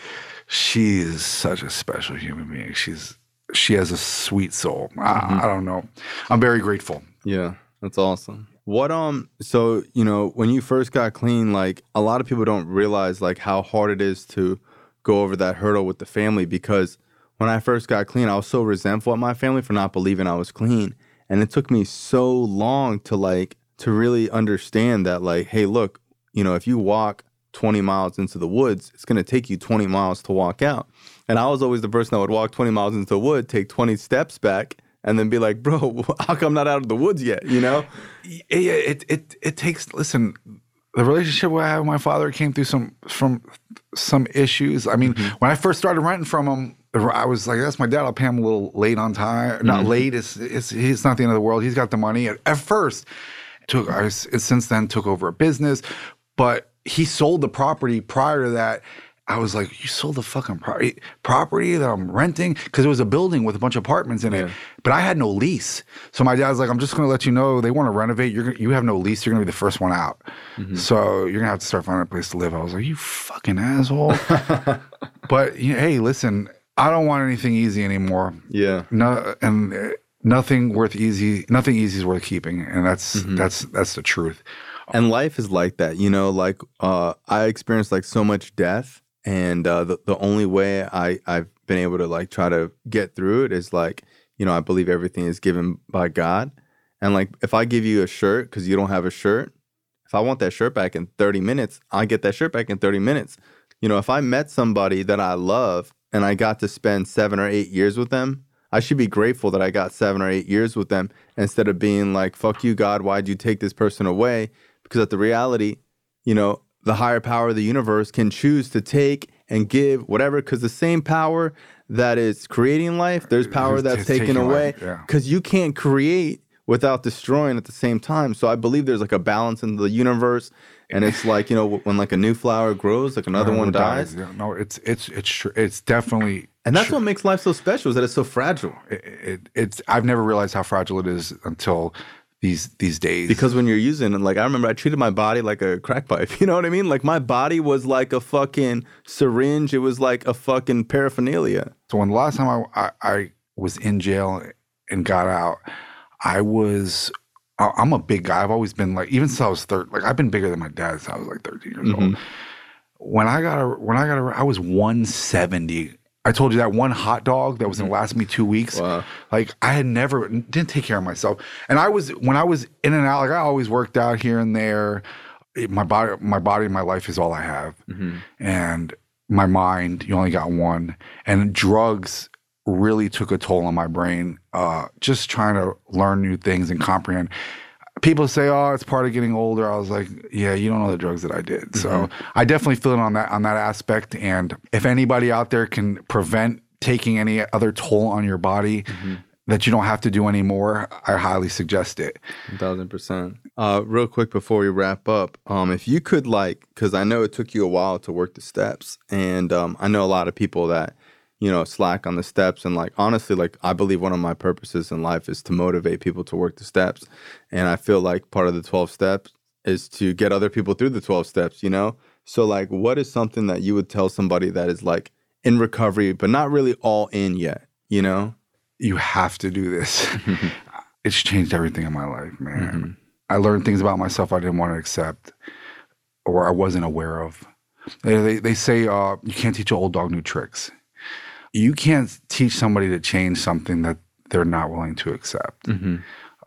she is such a special human being. She's she has a sweet soul. I, I don't know. I'm very grateful. Yeah, that's awesome. What um so you know when you first got clean like a lot of people don't realize like how hard it is to go over that hurdle with the family because when I first got clean I was so resentful at my family for not believing I was clean and it took me so long to like to really understand that like hey look you know if you walk 20 miles into the woods it's going to take you 20 miles to walk out and I was always the person that would walk 20 miles into the wood take 20 steps back and then be like, bro, how come not out of the woods yet? You know? it, it it it takes listen the relationship I have with my father came through some from some issues. I mean, mm-hmm. when I first started renting from him, I was like, "That's my dad. I'll pay him a little late on time. Not mm-hmm. late. It's it's he's not the end of the world. He's got the money." At, at first, took I was, since then took over a business, but he sold the property prior to that. I was like, you sold the fucking property, property that I'm renting because it was a building with a bunch of apartments in it, but I had no lease. So my dad's like, I'm just gonna let you know they want to renovate. You're gonna, you have no lease. You're gonna be the first one out. So you're gonna have to start finding a place to live. I was like, you fucking asshole. but you know, hey, listen, I don't want anything easy anymore. Yeah. No, and uh, nothing worth easy. Nothing easy is worth keeping, and that's that's that's the truth. And life is like that, you know, like uh I experienced like so much death and uh, the the only way I I've been able to like try to get through it is like you know I believe everything is given by God, and like if I give you a shirt because you don't have a shirt, if I want that shirt back in 30 minutes, I get that shirt back in 30 minutes. You know, if I met somebody that I love and I got to spend seven or eight years with them, I should be grateful that I got seven or eight years with them instead of being like, fuck you, God, why'd you take this person away? Because at the reality, you know, the higher power of the universe can choose to take and give whatever, because the same power that is creating life, there's power that's it's taken away. life, yeah. Because you can't create without destroying at the same time. So I believe there's like a balance in the universe. And it's like, you know, when like a new flower grows, like another one dies. Yeah, no, it's it's it's it's definitely And that's what makes life so special is that it's so fragile. it, it, it's I've never realized how fragile it is until these these days. Because when you're using it, like I remember I treated my body like a crack pipe. You know what I mean? Like my body was like a fucking syringe. It was like a fucking paraphernalia. so when the last time I, I I was in jail and got out, I was I- I'm a big guy. I've always been like even since I was third. Like I've been bigger than my dad since I was like 13 years Mm-hmm. old. When I got a when I got a I was 170. I told you that one hot dog that was gonna last me two weeks. Mm-hmm. Wow. Like I had never didn't take care of myself, and I was when I was in and out. Like I always worked out here and there. It- my body, my body, my life is all I have, and my mind. You only got one, and drugs really took a toll on my brain. Uh, just trying to learn new things and comprehend. People say, "Oh, it's part of getting older." I was like, "Yeah, you don't know the drugs that I did." So I definitely feel it on that on that aspect. And if anybody out there can prevent taking any other toll on your body that you don't have to do anymore, I highly suggest it. thousand percent. Uh, real quick before we wrap up, um, if you could like, because I know it took you a while to work the steps, and um, I know a lot of people that you know slack on the steps, and like honestly, like I believe one of my purposes in life is to motivate people to work the steps, and I feel like part of the twelve steps is to get other people through the twelve steps. You know, so like, what is something that you would tell somebody that is like in recovery but not really all in yet? You know, You have to do this. it's changed everything in my life, man. I learned things about myself I didn't want to accept or I wasn't aware of. They, they, they say uh, you can't teach an old dog new tricks. You can't teach somebody to change something that they're not willing to accept. Mm-hmm.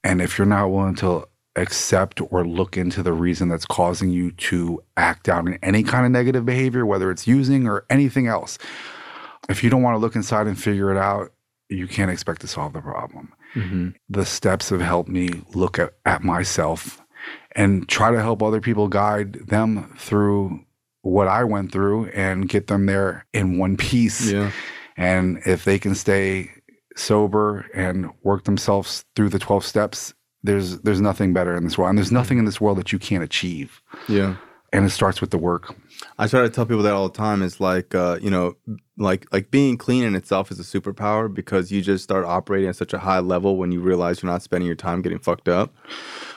And if you're not willing to accept or look into the reason that's causing you to act out in any kind of negative behavior, whether it's using or anything else, if you don't want to look inside and figure it out, you can't expect to solve the problem. Mm-hmm. The steps have helped me look at, at myself and try to help other people guide them through what I went through and get them there in one piece. Yeah. And if they can stay sober and work themselves through the 12 steps, there's there's nothing better in this world. And there's nothing in this world that you can't achieve. yeah. And it starts with the work. I try to tell people that all the time It's like uh, you know like like being clean in itself is a superpower because you just start operating at such a high level when you realize you're not spending your time getting fucked up.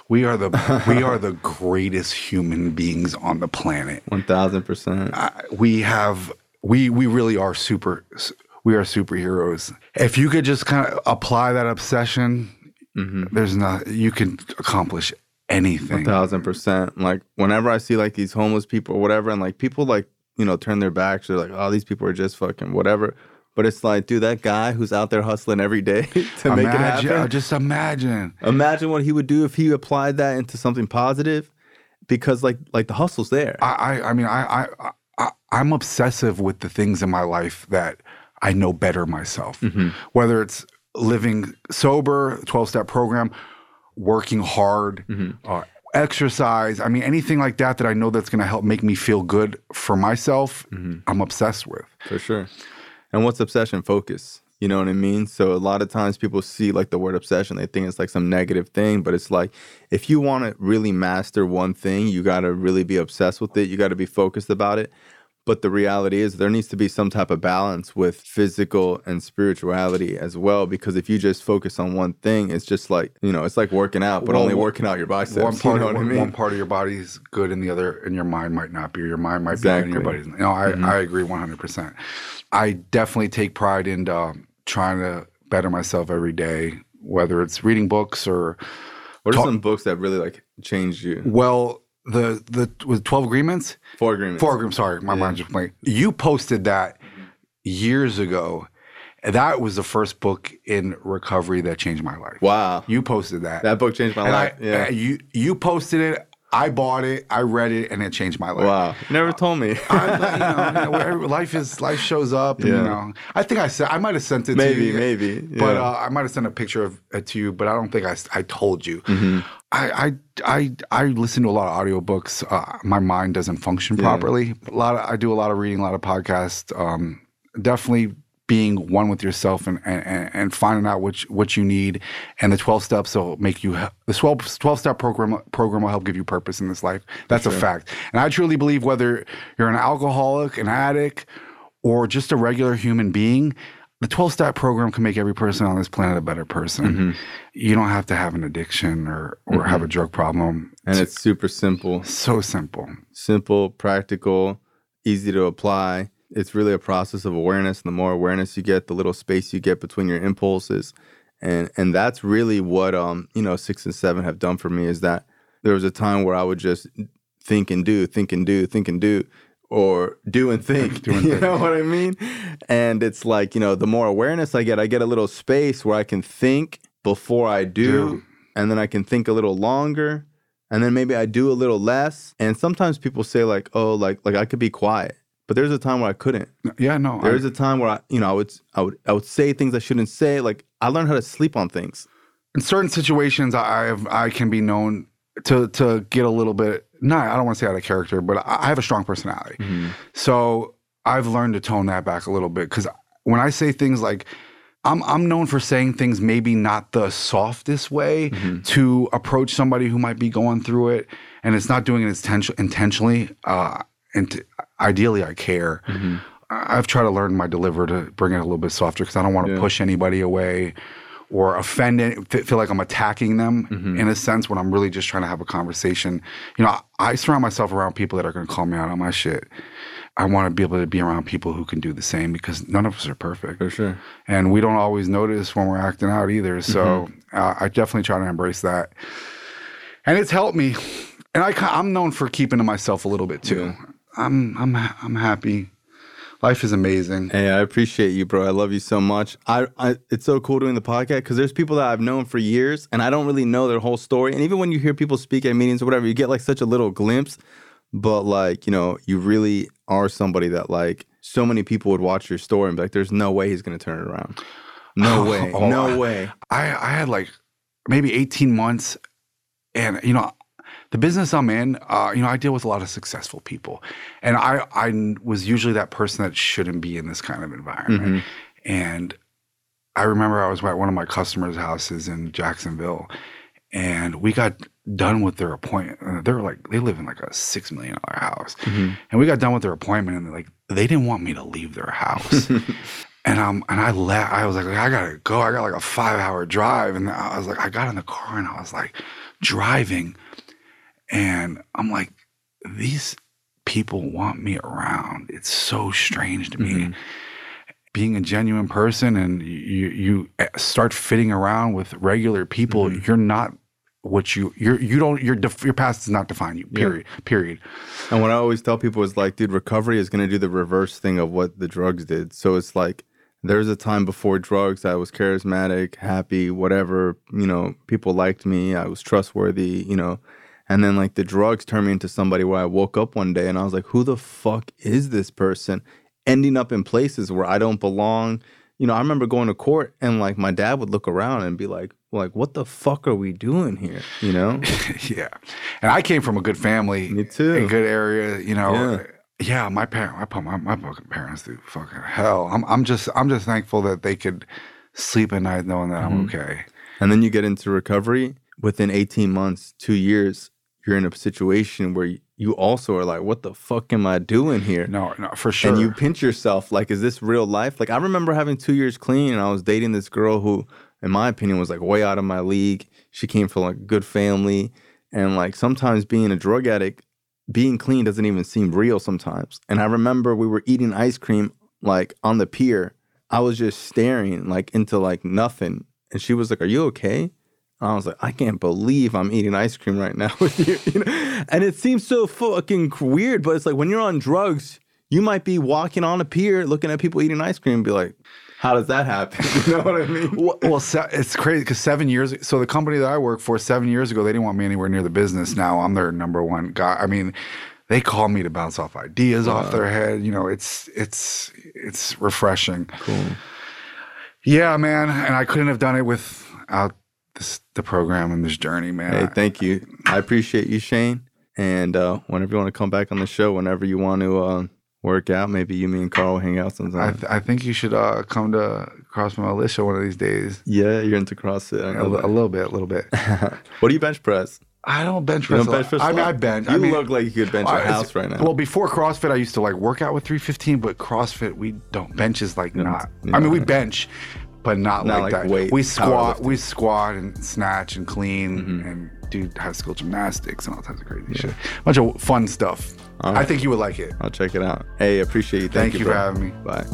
We are the we are the greatest human beings on the planet. One thousand percent. We have we we really are super we are superheroes. If you could just kind of apply that obsession, mm-hmm. there's not you can accomplish anything. Thousand percent. Like whenever I see like these homeless people or whatever, and like people like you know turn their backs, they're like, oh, these people are just fucking whatever. But it's like, dude, that guy who's out there hustling every day to make it imagine, happen. just imagine. Imagine what he would do if he applied that into something positive, because like like the hustle's there. I I, I mean I, I I I'm obsessive with the things in my life that I know better myself. Mm-hmm. Whether it's living sober, 12 step program, working hard, Mm-hmm. uh, exercise. I mean, anything like that that I know that's going to help make me feel good for myself, Mm-hmm. I'm obsessed with. For sure. And what's obsession? Focus. You know what I mean? So a lot of times people see like the word obsession, they think it's like some negative thing, but it's like if you want to really master one thing, you got to really be obsessed with it. You got to be focused about it. But the reality is there needs to be some type of balance with physical and spirituality as well because if you just focus on one thing, it's just like, you know, it's like working out, but Well, only working out your biceps. one part, you know of, what I one, mean? one part of your body's good and the other and your mind might not be. Your mind might be good and your Exactly. body's. You know, I, I agree 100%. I definitely take pride in uh, trying to better myself every day, whether it's reading books or what are talk- some books that really like changed you? Well, the the with twelve agreements. Four agreements. Four agreements. Sorry, my mind just blank. You posted that years ago. That was the first book in recovery that changed my life. Wow. You posted that. That book changed my and life. I, yeah. uh, you you posted it. I bought it. I read it, and it changed my life. wow. Never told me. I, you know, you know, life is life shows up. And, Yeah. You know, I think I said I might have sent it maybe, to you. maybe. Maybe. But yeah. uh, I might have sent a picture of it to you, but I don't think I, I told you. Mm-hmm. I, I I I listen to a lot of audiobooks. Uh, my mind doesn't function Yeah. properly. A lot of, I do a lot of reading, a lot of podcasts. Um, definitely being one with yourself and, and, and finding out which what you need and the 12 steps will make you the 12, 12 step program program will help give you purpose in this life. That's a fact. And i truly believe whether you're an alcoholic an addict or just a regular human being the 12 step program can make every person on this planet a better person. Mm-hmm. you don't have to have an addiction or or have a drug problem. And it's super simple. so simple. Simple, practical, easy to apply. It's really a process of awareness. And the more awareness you get, the little space you get between your impulses. And and that's really what um, you know, six and seven have done for me is that there was a time where I would just think and do, think and do, think and do, or do and think. Do and you think. know what I mean? And it's like, you know, the more awareness I get, I get a little space where I can think before I do, Do. and then I can think a little longer and then maybe I do a little less. And sometimes people say like, "Oh, like like I could be quiet," but there's a time where I couldn't. yeah no There's a time where I, you know, I would I would I would say things I shouldn't say. Like I learned how to sleep on things. in certain situations I have, I can be known to to get a little bit not I don't want to say out of character, but I I have a strong personality. So I've learned to tone that back a little bit because when I say things like I'm I'm known for saying things maybe not the softest way to approach somebody who might be going through it, and it's not doing it intention- intentionally. Uh, and t- ideally, I care. Mm-hmm. I- I've tried to learn my deliver to bring it a little bit softer because I don't want to Yeah. push anybody away or offend it, feel like I'm attacking them mm-hmm. in a sense when I'm really just trying to have a conversation. You know, I, I surround myself around people that are going to call me out on my shit. I want to be able to be around people who can do the same because none of us are perfect. For sure. And we don't always notice when we're acting out either. So mm-hmm. uh, I definitely try to embrace that. And it's helped me. And I, I'm known for keeping to myself a little bit too. I'm, I'm, I'm happy. Life is amazing. Hey, I appreciate you, bro. I love you so much. I, I it's so cool doing the podcast because there's people that I've known for years and I don't really know their whole story. And even when you hear people speak at meetings or whatever, you get like such a little glimpse. But like, you know, you really are somebody that like so many people would watch your story and be like, there's no way he's gonna turn it around. No oh, way. Oh, no I- way. I, I had like maybe 18 months and you know the business i'm in uh, you know i deal with a lot of successful people. And i i was usually that person that shouldn't be in this kind of environment. And i remember i was at one of my customers houses in jacksonville and we got done with their appointment. Uh, they were like they live in like a six million dollar house. And we got done with their appointment and like they didn't want me to leave their house. And um and I left. I was like, I gotta go. I got like a five hour drive, and I was like, I got in the car and I was like driving, and I'm like, these people want me around. It's so strange to me. Mhm. Being a genuine person, and you you eh, start fitting around with regular people, you're not what you you're you don't your def- your past does not define you. Period. Period. And what I always tell people is like, dude, recovery is gonna do the reverse thing of what the drugs did. So it's like there's a time before drugs I was charismatic, happy, whatever, you know, people liked me, I was trustworthy, you know. And then like the drugs turned me into somebody where I woke up one day and I was like, who the fuck is this person? Ending up in places where I don't belong. You know, I remember going to court and like my dad would look around and be like, like, what the fuck are we doing here? You know? yeah. And I came from a good family. Me too. A good area, you know. Yeah. Yeah, my parent, I put my, my fucking parents through fucking hell. I'm, I'm just, I'm just thankful that they could sleep at night knowing that I'm Mm-hmm. okay. And then you get into recovery. Within 18 months, two years, you're in a situation where you also are like, what the fuck am I doing here? No, no, for sure. And you pinch yourself like, is this real life? Like, I remember having two years clean and I was dating this girl who, in my opinion, was like way out of my league. She came from like a good family. And like sometimes being a drug addict, being clean doesn't even seem real sometimes. And I remember we were eating ice cream like on the pier. I was just staring like into like nothing. And she was like, Are you okay? I was like, I can't believe I'm eating ice cream right now with you. you know? And it seems so fucking weird, but it's like when you're on drugs, you might be walking on a pier looking at people eating ice cream and be like, how does that happen? You know what I mean? Well, well se- it's crazy because seven years. So the company that I work for, seven years ago, they didn't want me anywhere near the business. Now I'm their number one guy. I mean, they call me to bounce off ideas wow. off their head. You know, it's it's it's refreshing. Cool. Yeah, man, and I couldn't have done it without this, the program and this journey, man. Hey, thank you. I appreciate you, Shane. And uh, whenever you want to come back on the show, whenever you want to uh, work out, maybe you, me, and Carl will hang out sometime. I, th- I think you should uh, come to CrossFit Militia one of these days. Yeah, you're into CrossFit. A, a, little bit, a little bit. what do you bench press? I don't bench press. Don't bench press I, mean, I bench. You I mean, look like you could bench a house right now. Well, before CrossFit, I used to like work out with 315, but CrossFit, we don't bench is like not. I mean, we bench, but not, not like, like, that. Weight, we squat, we squat and snatch and clean mm-hmm. and do high school gymnastics and all types of crazy yeah. shit. A bunch of fun stuff. Right. I think you would like it. I'll check it out. Hey, appreciate you. Thank, Thank you, you for having me. Bye.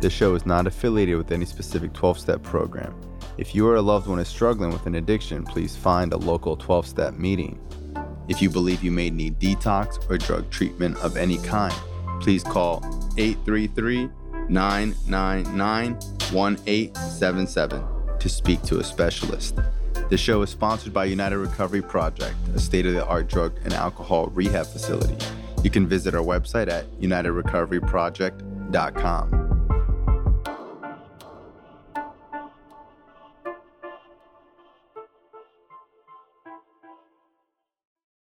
This show is not affiliated with any specific 12 step program. If you or a loved one is struggling with an addiction, please find a local 12 step meeting. If you believe you may need detox or drug treatment of any kind, please call 833 999 1877 to speak to a specialist. The show is sponsored by United Recovery Project, a state of the art drug and alcohol rehab facility. You can visit our website at unitedrecoveryproject.com.